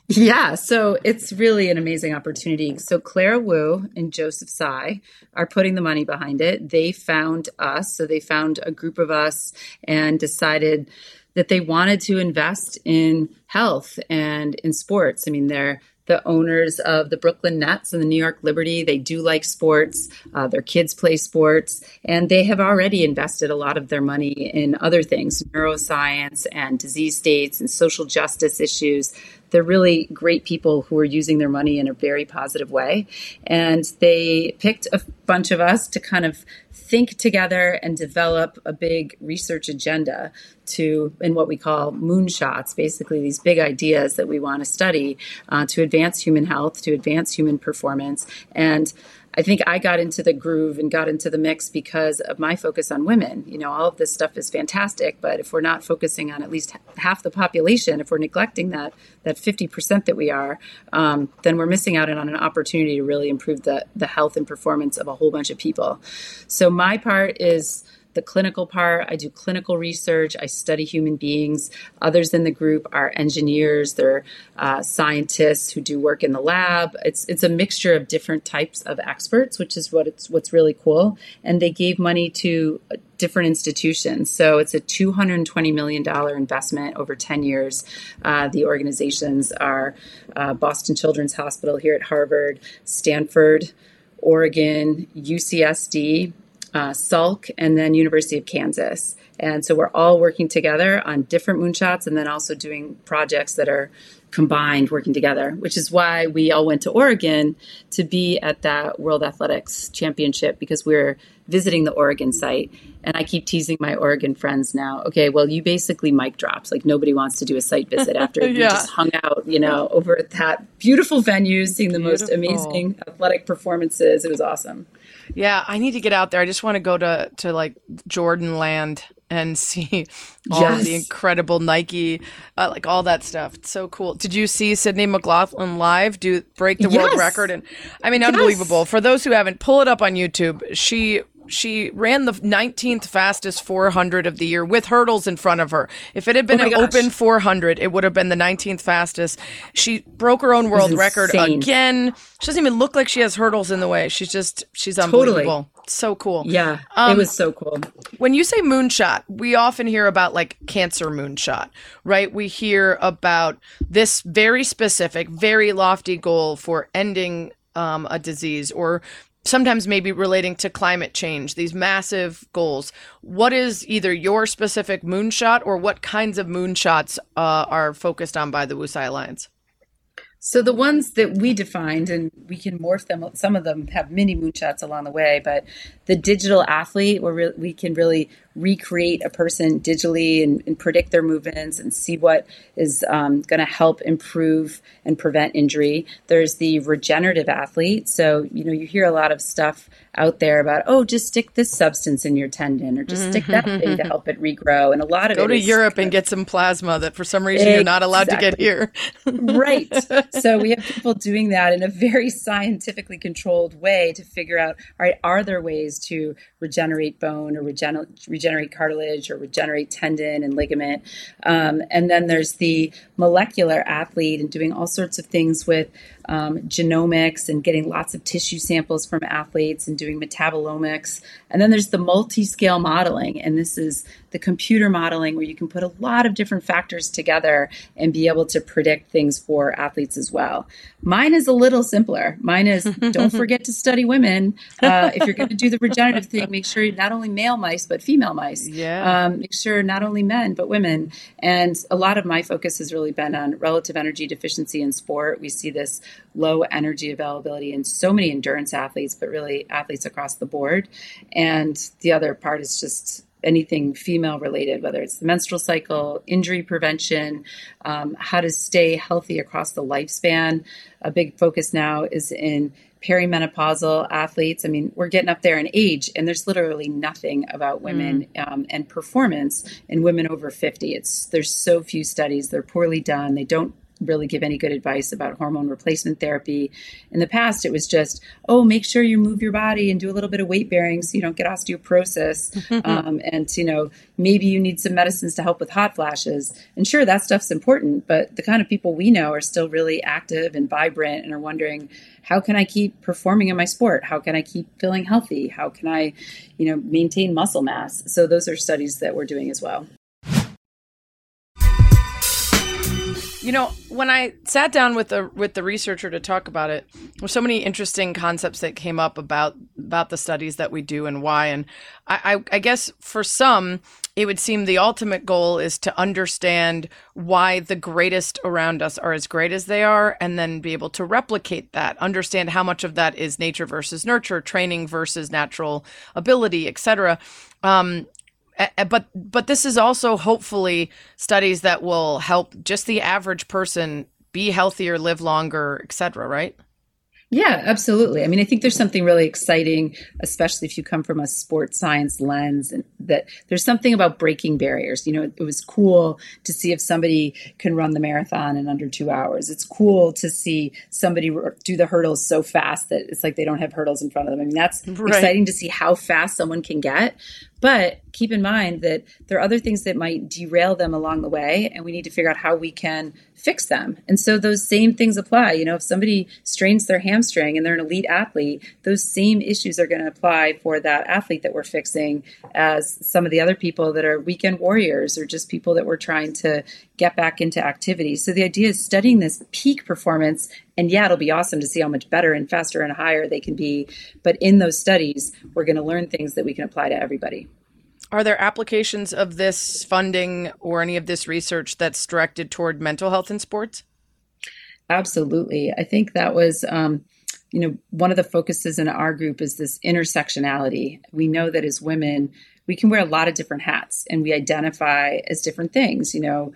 Speaker 2: Yeah, so it's really an amazing opportunity. So Clara Wu and Joseph Tsai are putting the money behind it. They found us, so they found a group of us and decided that they wanted to invest in health and in sports. I mean, they're the owners of the Brooklyn Nets and the New York Liberty. They do like sports. Uh, their kids play sports, and they have already invested a lot of their money in other things neuroscience and disease states and social justice issues they're really great people who are using their money in a very positive way. And they picked a bunch of us to kind of think together and develop a big research agenda to in what we call moonshots basically these big ideas that we want to study uh, to advance human health to advance human performance and I think I got into the groove and got into the mix because of my focus on women. You know, all of this stuff is fantastic, but if we're not focusing on at least half the population, if we're neglecting that that 50% that we are, um, then we're missing out on an opportunity to really improve the the health and performance of a whole bunch of people. So my part is the clinical part. I do clinical research. I study human beings. Others in the group are engineers. They're uh, scientists who do work in the lab. It's it's a mixture of different types of experts, which is what it's what's really cool. And they gave money to different institutions. So it's a $220 million investment over 10 years. Uh, the organizations are uh, Boston Children's Hospital here at Harvard, Stanford, Oregon, UCSD, uh, Salk, and then University of Kansas. And so we're all working together on different moonshots and then also doing projects that are combined working together, which is why we all went to Oregon to be at that World Athletics Championship because we're visiting the Oregon site. And I keep teasing my Oregon friends now. Okay, well, you basically mic drops. Like nobody wants to do a site visit after yeah. you just hung out, you know, over at that beautiful venue, seeing the beautiful. most amazing athletic performances. It was awesome.
Speaker 1: Yeah, I need to get out there. I just want to go to to like Jordan land and see all yes. the incredible Nike, uh, like all that stuff. It's so cool. Did you see Sydney McLaughlin live do break the yes. world record? And I mean, unbelievable. Yes. For those who haven't, pull it up on YouTube. She she ran the 19th fastest 400 of the year with hurdles in front of her. If it had been oh an gosh. open 400, it would have been the 19th fastest. She broke her own world record again. She doesn't even look like she has hurdles in the way. She's just she's unbelievable. Totally. So cool.
Speaker 2: Yeah, um, it was so cool.
Speaker 1: When you say moonshot, we often hear about like cancer moonshot, right? We hear about this very specific, very lofty goal for ending um, a disease or sometimes maybe relating to climate change, these massive goals. What is either your specific moonshot or what kinds of moonshots uh, are focused on by the Wu Tsai Alliance?
Speaker 2: So the ones that we defined, and we can morph them. Some of them have mini moonshots along the way, but the digital athlete, where we can really recreate a person digitally and, and predict their movements and see what is um, going to help improve and prevent injury. There's the regenerative athlete. So, you know, you hear a lot of stuff out there about, oh, just stick this substance in your tendon or just stick that thing to help it regrow. And a lot of
Speaker 1: Go to Europe and get some plasma that for some reason exactly. you're not allowed to get here.
Speaker 2: right. So we have people doing that in a very scientifically controlled way to figure out, all right, are there ways to regenerate bone or regenerate, regenerate cartilage or regenerate tendon and ligament. Um, and then there's the molecular athlete and doing all sorts of things with um, genomics and getting lots of tissue samples from athletes and doing metabolomics. And then there's the multi scale modeling. And this is the computer modeling where you can put a lot of different factors together and be able to predict things for athletes as well. Mine is a little simpler. Mine is don't forget to study women. Uh, if you're going to do the regenerative thing, make sure not only male mice, but female mice.
Speaker 1: Yeah.
Speaker 2: Um, make sure not only men, but women. And a lot of my focus has really been on relative energy deficiency in sport. We see this low energy availability in so many endurance athletes, but really athletes across the board. And the other part is just anything female related, whether it's the menstrual cycle, injury prevention, um, how to stay healthy across the lifespan. A big focus now is in perimenopausal athletes. I mean, we're getting up there in age, and there's literally nothing about women mm. um, and performance in women over 50. It's there's so few studies; they're poorly done. They don't really give any good advice about hormone replacement therapy. In the past, it was just, oh, make sure you move your body and do a little bit of weight bearing so you don't get osteoporosis. um, and, you know, maybe you need some medicines to help with hot flashes. And sure, that stuff's important, but the kind of people we know are still really active and vibrant and are wondering, how can I keep performing in my sport? How can I keep feeling healthy? How can I, you know, maintain muscle mass? So those are studies that we're doing as well.
Speaker 1: You know, when I sat down with the with the researcher to talk about it, there's so many interesting concepts that came up about about the studies that we do and why. And I, I, I guess for some, it would seem the ultimate goal is to understand why the greatest around us are as great as they are, and then be able to replicate that. Understand how much of that is nature versus nurture, training versus natural ability, etc. Um, but but this is also hopefully studies that will help just the average person be healthier, live longer, etc. Right?
Speaker 2: Yeah, absolutely. I mean, I think there's something really exciting, especially if you come from a sports science lens, and that there's something about breaking barriers. You know, it, was cool to see if somebody can run the marathon in under two hours. It's cool to see somebody do the hurdles so fast that it's like they don't have hurdles in front of them. I mean, that's right. exciting to see how fast someone can get. But keep in mind that there are other things that might derail them along the way, and we need to figure out how we can fix them. And so those same things apply. You know, if somebody strains their hamstring and they're an elite athlete, those same issues are going to apply for that athlete that we're fixing as some of the other people that are weekend warriors or just people that we're trying to get back into activity. So the idea is studying this peak performance and yeah, it'll be awesome to see how much better and faster and higher they can be. But in those studies, we're going to learn things that we can apply to everybody.
Speaker 1: Are there applications of this funding or any of this research that's directed toward mental health in sports?
Speaker 2: Absolutely. I think that was, um, you know, one of the focuses in our group is this intersectionality. We know that as women, we can wear a lot of different hats and we identify as different things. You know,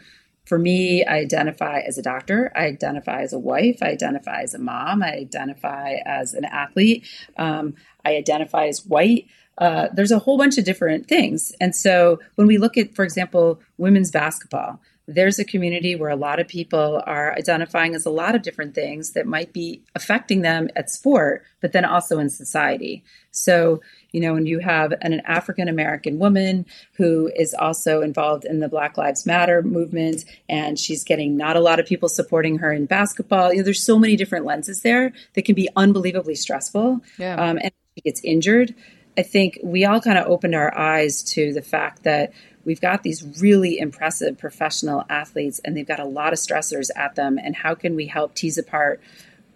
Speaker 2: for me, I identify as a doctor, I identify as a wife, I identify as a mom, I identify as an athlete, um, I identify as white. Uh, there's a whole bunch of different things. And so when we look at, for example, women's basketball, there's a community where a lot of people are identifying as a lot of different things that might be affecting them at sport, but then also in society. So you know, when you have an, an African American woman who is also involved in the Black Lives Matter movement, and she's getting not a lot of people supporting her in basketball. You know, there's so many different lenses there that can be unbelievably stressful. Yeah. Um, and she gets injured. I think we all kind of opened our eyes to the fact that we've got these really impressive professional athletes and they've got a lot of stressors at them. And how can we help tease apart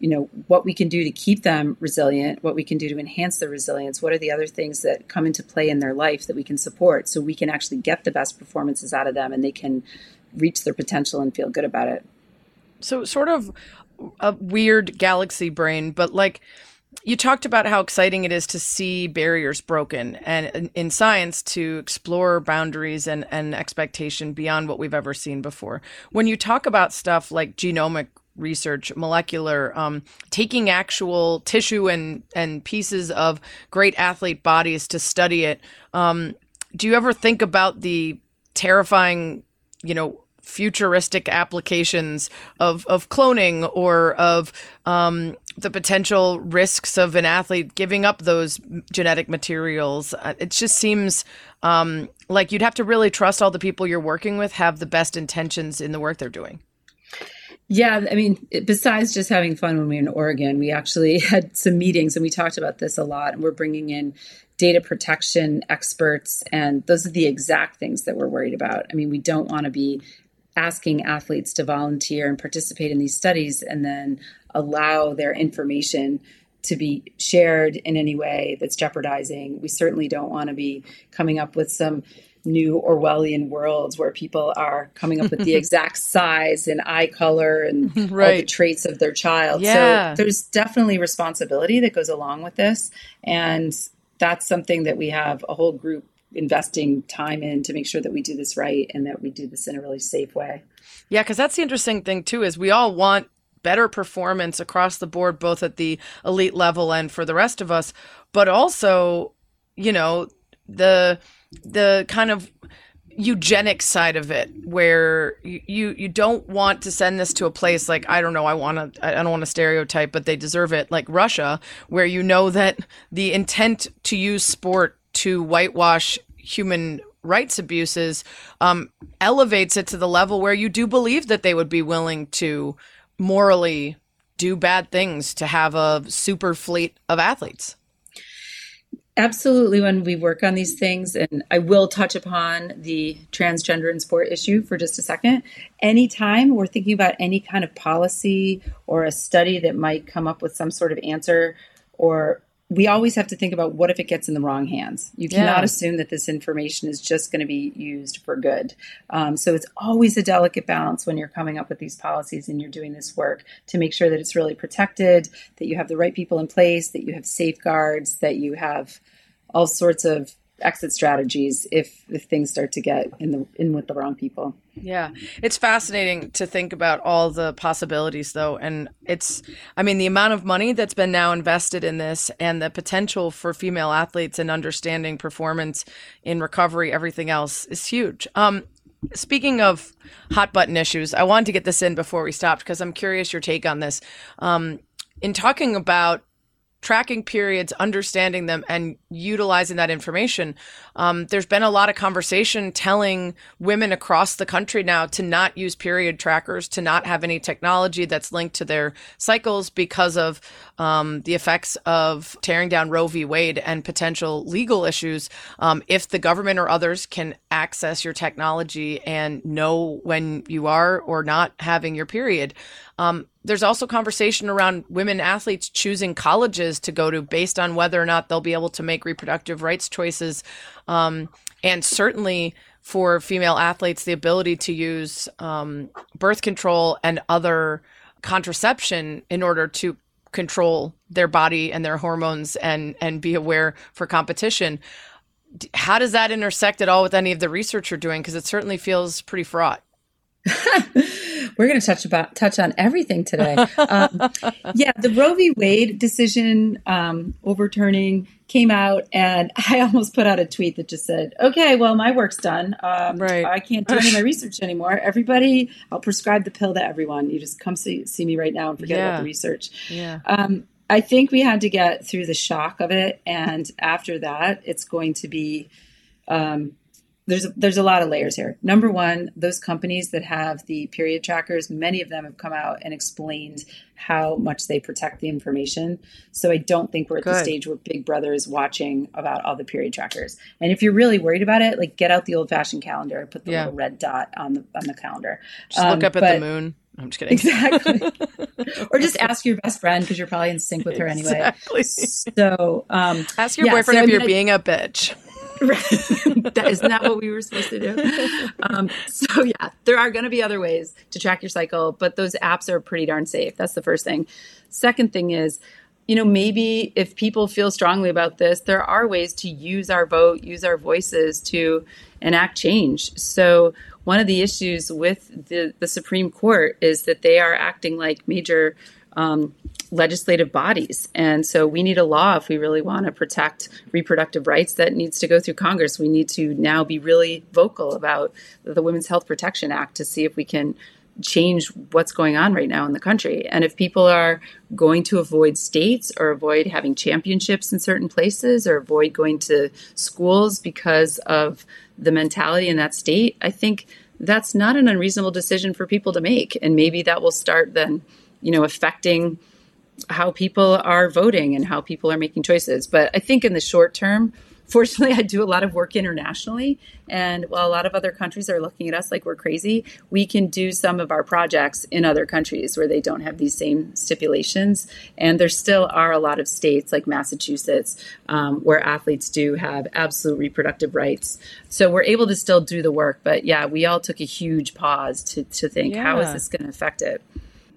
Speaker 2: you know what we can do to keep them resilient what we can do to enhance their resilience what are the other things that come into play in their life that we can support so we can actually get the best performances out of them and they can reach their potential and feel good about it
Speaker 1: so sort of a weird galaxy brain but like you talked about how exciting it is to see barriers broken and in science to explore boundaries and, and expectation beyond what we've ever seen before. When you talk about stuff like genomic research, molecular, um, taking actual tissue and and pieces of great athlete bodies to study it. Um, do you ever think about the terrifying, you know, futuristic applications of of cloning or of um, the potential risks of an athlete giving up those genetic materials. Uh, it just seems um, like you'd have to really trust all the people you're working with have the best intentions in the work they're doing.
Speaker 2: Yeah, I mean, besides just having fun when we were in Oregon, we actually had some meetings and we talked about this a lot. And we're bringing in data protection experts, and those are the exact things that we're worried about. I mean, we don't want to be asking athletes to volunteer and participate in these studies and then allow their information to be shared in any way that's jeopardizing. We certainly don't want to be coming up with some new Orwellian worlds where people are coming up with the exact size and eye color and right. all the traits of their child. Yeah. So there's definitely responsibility that goes along with this. And that's something that we have a whole group investing time in to make sure that we do this right and that we do this in a really safe way.
Speaker 1: Yeah, because that's the interesting thing too is we all want better performance across the board, both at the elite level and for the rest of us, but also, you know, the the kind of eugenic side of it where you you don't want to send this to a place like I don't know I want to I don't want to stereotype but they deserve it like Russia where you know that the intent to use sport to whitewash human rights abuses um, elevates it to the level where you do believe that they would be willing to morally do bad things to have a super fleet of athletes.
Speaker 2: Absolutely, when we work on these things, and I will touch upon the transgender and sport issue for just a second. Anytime we're thinking about any kind of policy or a study that might come up with some sort of answer or we always have to think about what if it gets in the wrong hands. You cannot yeah. assume that this information is just going to be used for good. Um, so it's always a delicate balance when you're coming up with these policies and you're doing this work to make sure that it's really protected, that you have the right people in place, that you have safeguards, that you have all sorts of exit strategies if if things start to get in the in with the wrong people.
Speaker 1: Yeah. It's fascinating to think about all the possibilities though and it's I mean the amount of money that's been now invested in this and the potential for female athletes and understanding performance in recovery everything else is huge. Um Speaking of hot button issues, I wanted to get this in before we stopped because I'm curious your take on this. Um, in talking about tracking periods, understanding them, and utilizing that information. Um, there's been a lot of conversation telling women across the country now to not use period trackers, to not have any technology that's linked to their cycles because of um, the effects of tearing down Roe v. Wade and potential legal issues. Um, if the government or others can access your technology and know when you are or not having your period, um, there's also conversation around women athletes choosing colleges to go to based on whether or not they'll be able to make reproductive rights choices. Um, and certainly for female athletes, the ability to use um, birth control and other contraception in order to control their body and their hormones and and be aware for competition. How does that intersect at all with any of the research you're doing? Because it certainly feels pretty fraught
Speaker 2: we're going to touch about touch on everything today. Um, yeah, the Roe v. Wade decision um, overturning came out, and I almost put out a tweet that just said, "Okay, well, my work's done. Um, right. I can't do any of my research anymore. Everybody, I'll prescribe the pill to everyone. You just come see see me right now and forget yeah. about the research."
Speaker 1: Yeah.
Speaker 2: Um, I think we had to get through the shock of it, and after that, it's going to be um, there's a, there's a lot of layers here. Number one, those companies that have the period trackers, many of them have come out and explained how much they protect the information. So I don't think we're at Good. the stage where Big Brother is watching about all the period trackers. And if you're really worried about it, like get out the old fashioned calendar, put the yeah. little red dot on the on the calendar.
Speaker 1: Just um, look up at but, the moon. I'm just kidding.
Speaker 2: Exactly. or just ask your best friend because you're probably in sync with her anyway. Exactly. So um,
Speaker 1: ask your yeah, boyfriend so if I mean, you're being a bitch.
Speaker 2: that is not what we were supposed to do. Um, so yeah, there are going to be other ways to track your cycle, but those apps are pretty darn safe. That's the first thing. Second thing is, you know, maybe if people feel strongly about this, there are ways to use our vote, use our voices to enact change. So one of the issues with the, the Supreme Court is that they are acting like major um, legislative bodies. And so we need a law if we really want to protect reproductive rights that needs to go through Congress. We need to now be really vocal about the Women's Health Protection Act to see if we can change what's going on right now in the country. And if people are going to avoid states or avoid having championships in certain places or avoid going to schools because of the mentality in that state, I think that's not an unreasonable decision for people to make. And maybe that will start then, you know, affecting how people are voting and how people are making choices. But I think in the short term, fortunately, I do a lot of work internationally. And while a lot of other countries are looking at us like we're crazy, we can do some of our projects in other countries where they don't have these same stipulations. And there still are a lot of states like Massachusetts um, where athletes do have absolute reproductive rights. So we're able to still do the work. But yeah, we all took a huge pause to, to think, yeah. how is this going to affect it?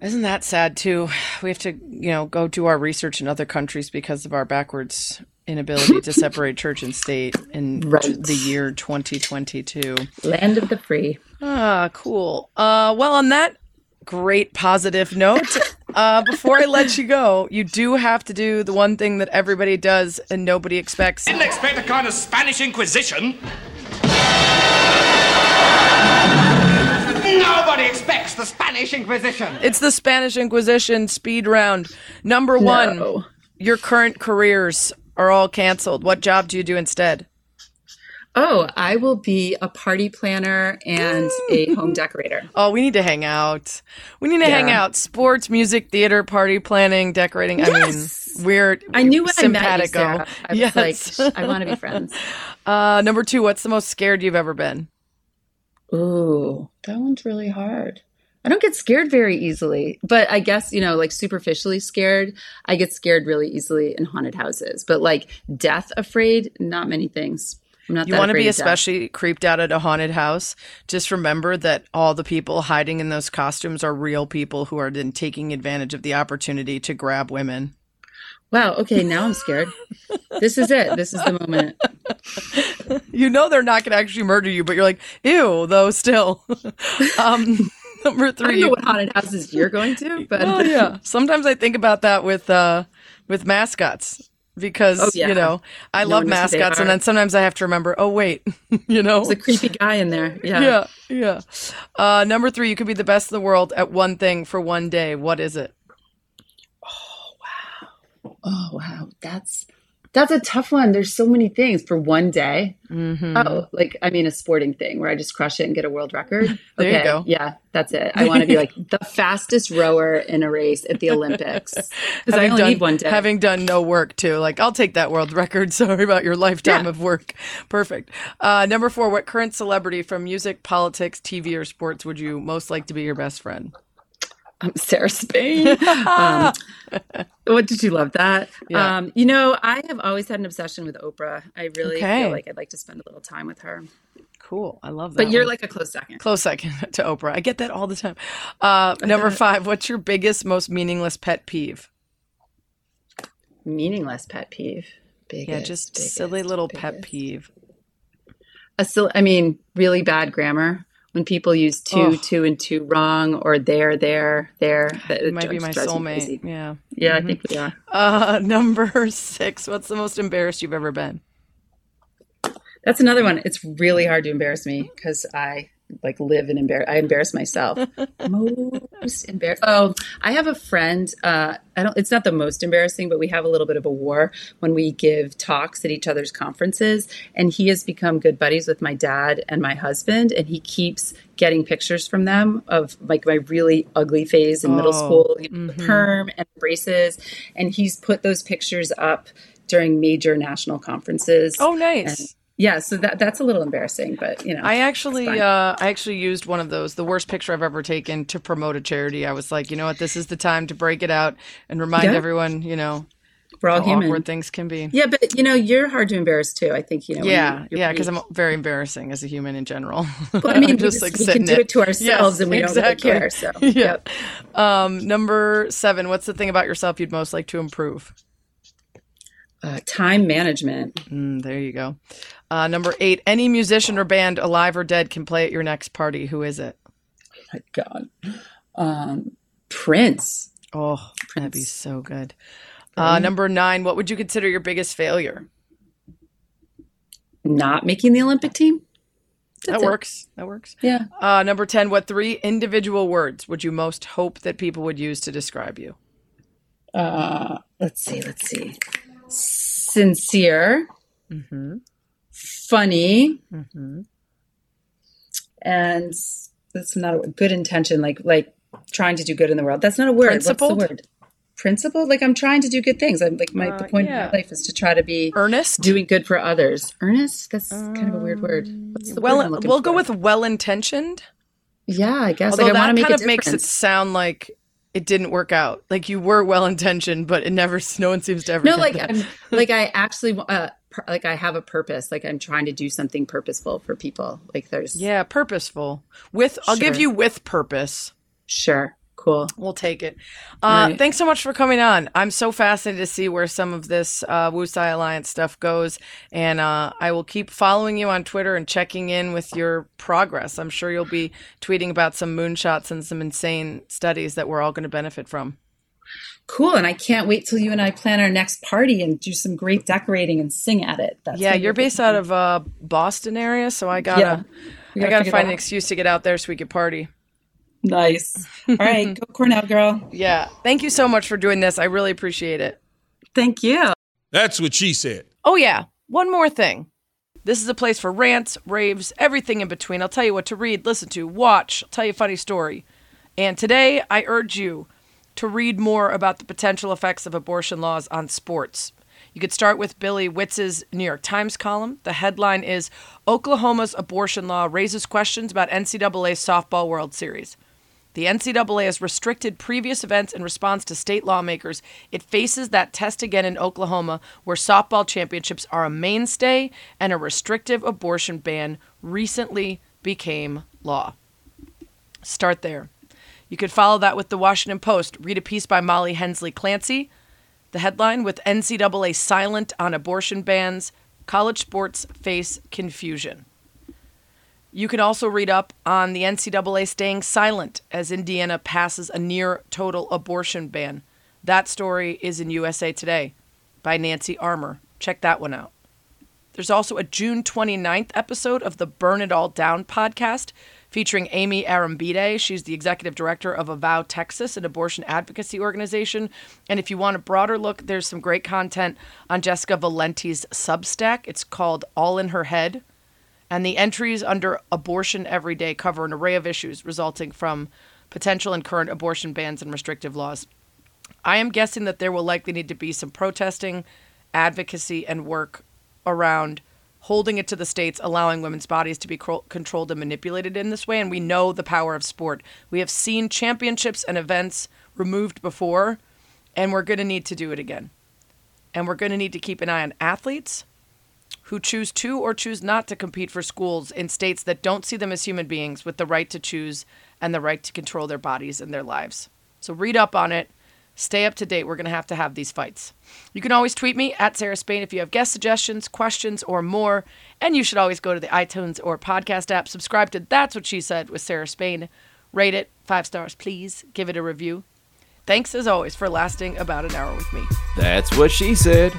Speaker 1: Isn't that sad too? We have to, you know, go do our research in other countries because of our backwards inability to separate church and state in right. the year 2022.
Speaker 2: Land of the free.
Speaker 1: Ah, cool. Uh, well, on that great positive note, uh, before I let you go, you do have to do the one thing that everybody does and nobody expects.
Speaker 4: Didn't expect a kind of Spanish Inquisition. Nobody expects the Spanish Inquisition.
Speaker 1: It's the Spanish Inquisition speed round. Number one, no. your current careers are all canceled. What job do you do instead?
Speaker 2: Oh, I will be a party planner and a home decorator.
Speaker 1: Oh, we need to hang out. We need to yeah. hang out. Sports, music, theater, party planning, decorating. Yes. I mean, we're
Speaker 2: I knew when simpatico. I met you, Sarah. I yes. was like, I want to be friends.
Speaker 1: Uh, number two, what's the most scared you've ever been?
Speaker 2: Ooh, that one's really hard. I don't get scared very easily, but I guess, you know, like superficially scared, I get scared really easily in haunted houses. But like death afraid, not many things. I'm not
Speaker 1: you want to be especially creeped out at a haunted house. Just remember that all the people hiding in those costumes are real people who are then taking advantage of the opportunity to grab women.
Speaker 2: Wow. Okay. Now I'm scared. this is it. This is the moment.
Speaker 1: you know they're not going to actually murder you, but you're like, ew, though, still. um, number three. I
Speaker 2: don't know what haunted houses you're going to, but
Speaker 1: oh, yeah. Sometimes I think about that with uh with mascots because oh, yeah. you know I no love mascots, and then sometimes I have to remember. Oh wait, you know,
Speaker 2: there's a creepy guy in there. Yeah,
Speaker 1: yeah, yeah. Uh, number three, you could be the best in the world at one thing for one day. What is it?
Speaker 2: Oh wow! That's that's a tough one. There's so many things for one day. Mm-hmm. Oh, like I mean, a sporting thing where I just crush it and get a world record.
Speaker 1: there
Speaker 2: okay,
Speaker 1: you go.
Speaker 2: Yeah, that's it. I want to be like the fastest rower in a race at the Olympics because I only
Speaker 1: done,
Speaker 2: need one day.
Speaker 1: Having done no work too, like I'll take that world record. Sorry about your lifetime yeah. of work. Perfect. Uh, number four, what current celebrity from music, politics, TV, or sports would you most like to be your best friend?
Speaker 2: Um, Sarah Spain. um, what did you love that? Yeah. Um, you know, I have always had an obsession with Oprah. I really okay. feel like I'd like to spend a little time with her.
Speaker 1: Cool. I love that.
Speaker 2: But you're one. like a close second.
Speaker 1: Close second to Oprah. I get that all the time. Uh, number five, what's your biggest, most meaningless pet peeve?
Speaker 2: Meaningless pet peeve.
Speaker 1: Biggest, yeah, just biggest, silly little biggest. pet peeve.
Speaker 2: A sil- I mean, really bad grammar when people use two, oh. two, and two wrong, or there, there, there.
Speaker 1: That it might be my soulmate. Yeah,
Speaker 2: yeah, mm-hmm. I think we are.
Speaker 1: Uh, number six. What's the most embarrassed you've ever been?
Speaker 2: That's another one. It's really hard to embarrass me because I like live and embarrass. I embarrass myself. most embarrassed. Oh, I have a friend. Uh, I don't. It's not the most embarrassing, but we have a little bit of a war when we give talks at each other's conferences. And he has become good buddies with my dad and my husband, and he keeps getting pictures from them of like my really ugly phase in oh, middle school, you know, mm-hmm. perm and braces, and he's put those pictures up during major national conferences.
Speaker 1: Oh, nice.
Speaker 2: And, yeah, so that that's a little embarrassing, but you know.
Speaker 1: I actually uh, I actually used one of those, the worst picture I've ever taken to promote a charity. I was like, you know what, this is the time to break it out and remind yeah. everyone, you know,
Speaker 2: we're all human.
Speaker 1: Awkward things can be.
Speaker 2: Yeah, but you know, you're hard to embarrass too. I think you know.
Speaker 1: Yeah, yeah, because I'm very embarrassing as a human in general.
Speaker 2: Well, I mean, just, like we can do it, it to ourselves, yes, and we exactly. don't really care. So,
Speaker 1: yeah. Yep. Um, number seven. What's the thing about yourself you'd most like to improve?
Speaker 2: Uh, time management.
Speaker 1: Mm, there you go. Uh, number eight, any musician or band, alive or dead, can play at your next party. Who is it?
Speaker 2: Oh my God. Um, Prince.
Speaker 1: Oh, that'd be so good. Uh, number nine, what would you consider your biggest failure?
Speaker 2: Not making the Olympic team.
Speaker 1: that
Speaker 2: That's it.
Speaker 1: works. That works.
Speaker 2: Yeah.
Speaker 1: Uh, number 10, what three individual words would you most hope that people would use to describe you?
Speaker 2: Uh, let's see. Let's see. Sincere,
Speaker 1: Mm-hmm.
Speaker 2: funny,
Speaker 1: Mm-hmm.
Speaker 2: and that's not a good intention. Like like trying to do good in the world. That's not a word.
Speaker 1: Principled?
Speaker 2: What's the word? Principled. Like I'm trying to do good things. I'm like my the
Speaker 1: Uh,
Speaker 2: point
Speaker 1: yeah.
Speaker 2: of my life is to try to be
Speaker 1: Earnest?
Speaker 2: doing good for others. Earnest. That's kind of a weird word. What's the word
Speaker 1: well, we'll go with well intentioned.
Speaker 2: Yeah, I guess.
Speaker 1: Although
Speaker 2: like I
Speaker 1: that
Speaker 2: make
Speaker 1: kind of makes it sound like it didn't work out. Like you were well intentioned, but it never, no one seems to ever.
Speaker 2: no like i'm like i actually uh like i have a purpose like i'm trying to do something purposeful for people like there's
Speaker 1: yeah, purposeful. With, I'll give you with purpose.
Speaker 2: sure cool
Speaker 1: We'll take it. Uh,
Speaker 2: right.
Speaker 1: Thanks so much for coming on. I'm so fascinated to see where some of this uh, Wu Tsai Alliance stuff goes, and uh, I will keep following you on Twitter and checking in with your progress. I'm sure you'll be tweeting about some moonshots and some insane studies that we're all going to benefit from.
Speaker 2: cool and i can't wait till you and i plan our next party and do some great decorating and sing at it That's
Speaker 1: yeah, you're based out of uh, Boston area, so I gotta,
Speaker 2: Yeah.
Speaker 1: I
Speaker 2: gotta
Speaker 1: gotta find an excuse to get out there so we could party.
Speaker 2: Nice all right go cornell girl
Speaker 1: Yeah, thank you so much for doing this. I really appreciate it.
Speaker 2: thank you
Speaker 5: That's what she said.
Speaker 1: Oh, yeah. One more thing. This is a place for rants, raves, everything in between. I'll tell you what to read, listen to, watch, I'll tell you a funny story. And today, I urge you to read more about the potential effects of abortion laws on sports. You could start with Billy Witz's New York Times column. The headline is Oklahoma's abortion law raises questions about NCAA softball World Series. The NCAA has restricted previous events in response to state lawmakers. It faces that test again in Oklahoma, where softball championships are a mainstay and a restrictive abortion ban recently became law. Start there. You could follow that with the Washington Post. Read a piece by Molly Hensley Clancy. The headline with NCAA silent on abortion bans, college sports face confusion. You can also read up on the NCAA staying silent as Indiana passes a near total abortion ban. That story is in USA Today by Nancy Armour. Check that one out. There's also a June 29th episode of the Burn It All Down podcast featuring Aimee Arrambide. She's the executive director of Avow Texas, an abortion advocacy organization. And if you want a broader look, there's some great content on Jessica Valenti's Substack. It's called All in Her Head. And the entries under Abortion Every Day cover an array of issues resulting from potential and current abortion bans and restrictive laws. I am guessing that there will likely need to be some protesting, advocacy, and work around holding it to the states, allowing women's bodies to be controlled and manipulated in this way. And we know the power of sport. We have seen championships and events removed before, and we're going to need to do it again. And we're going to need to keep an eye on athletes who choose to or choose not to compete for schools in states that don't see them as human beings with the right to choose and the right to control their bodies and their lives. So read up on it. Stay up to date. We're going to have to have these fights. You can always tweet me at Sarah Spain if you have guest suggestions, questions, or more. And you should always go to the iTunes or podcast app, subscribe to That's What She Said with Sarah Spain. Rate it five stars, please. Give it a review. Thanks as always for lasting about an hour with me.
Speaker 6: That's what she said.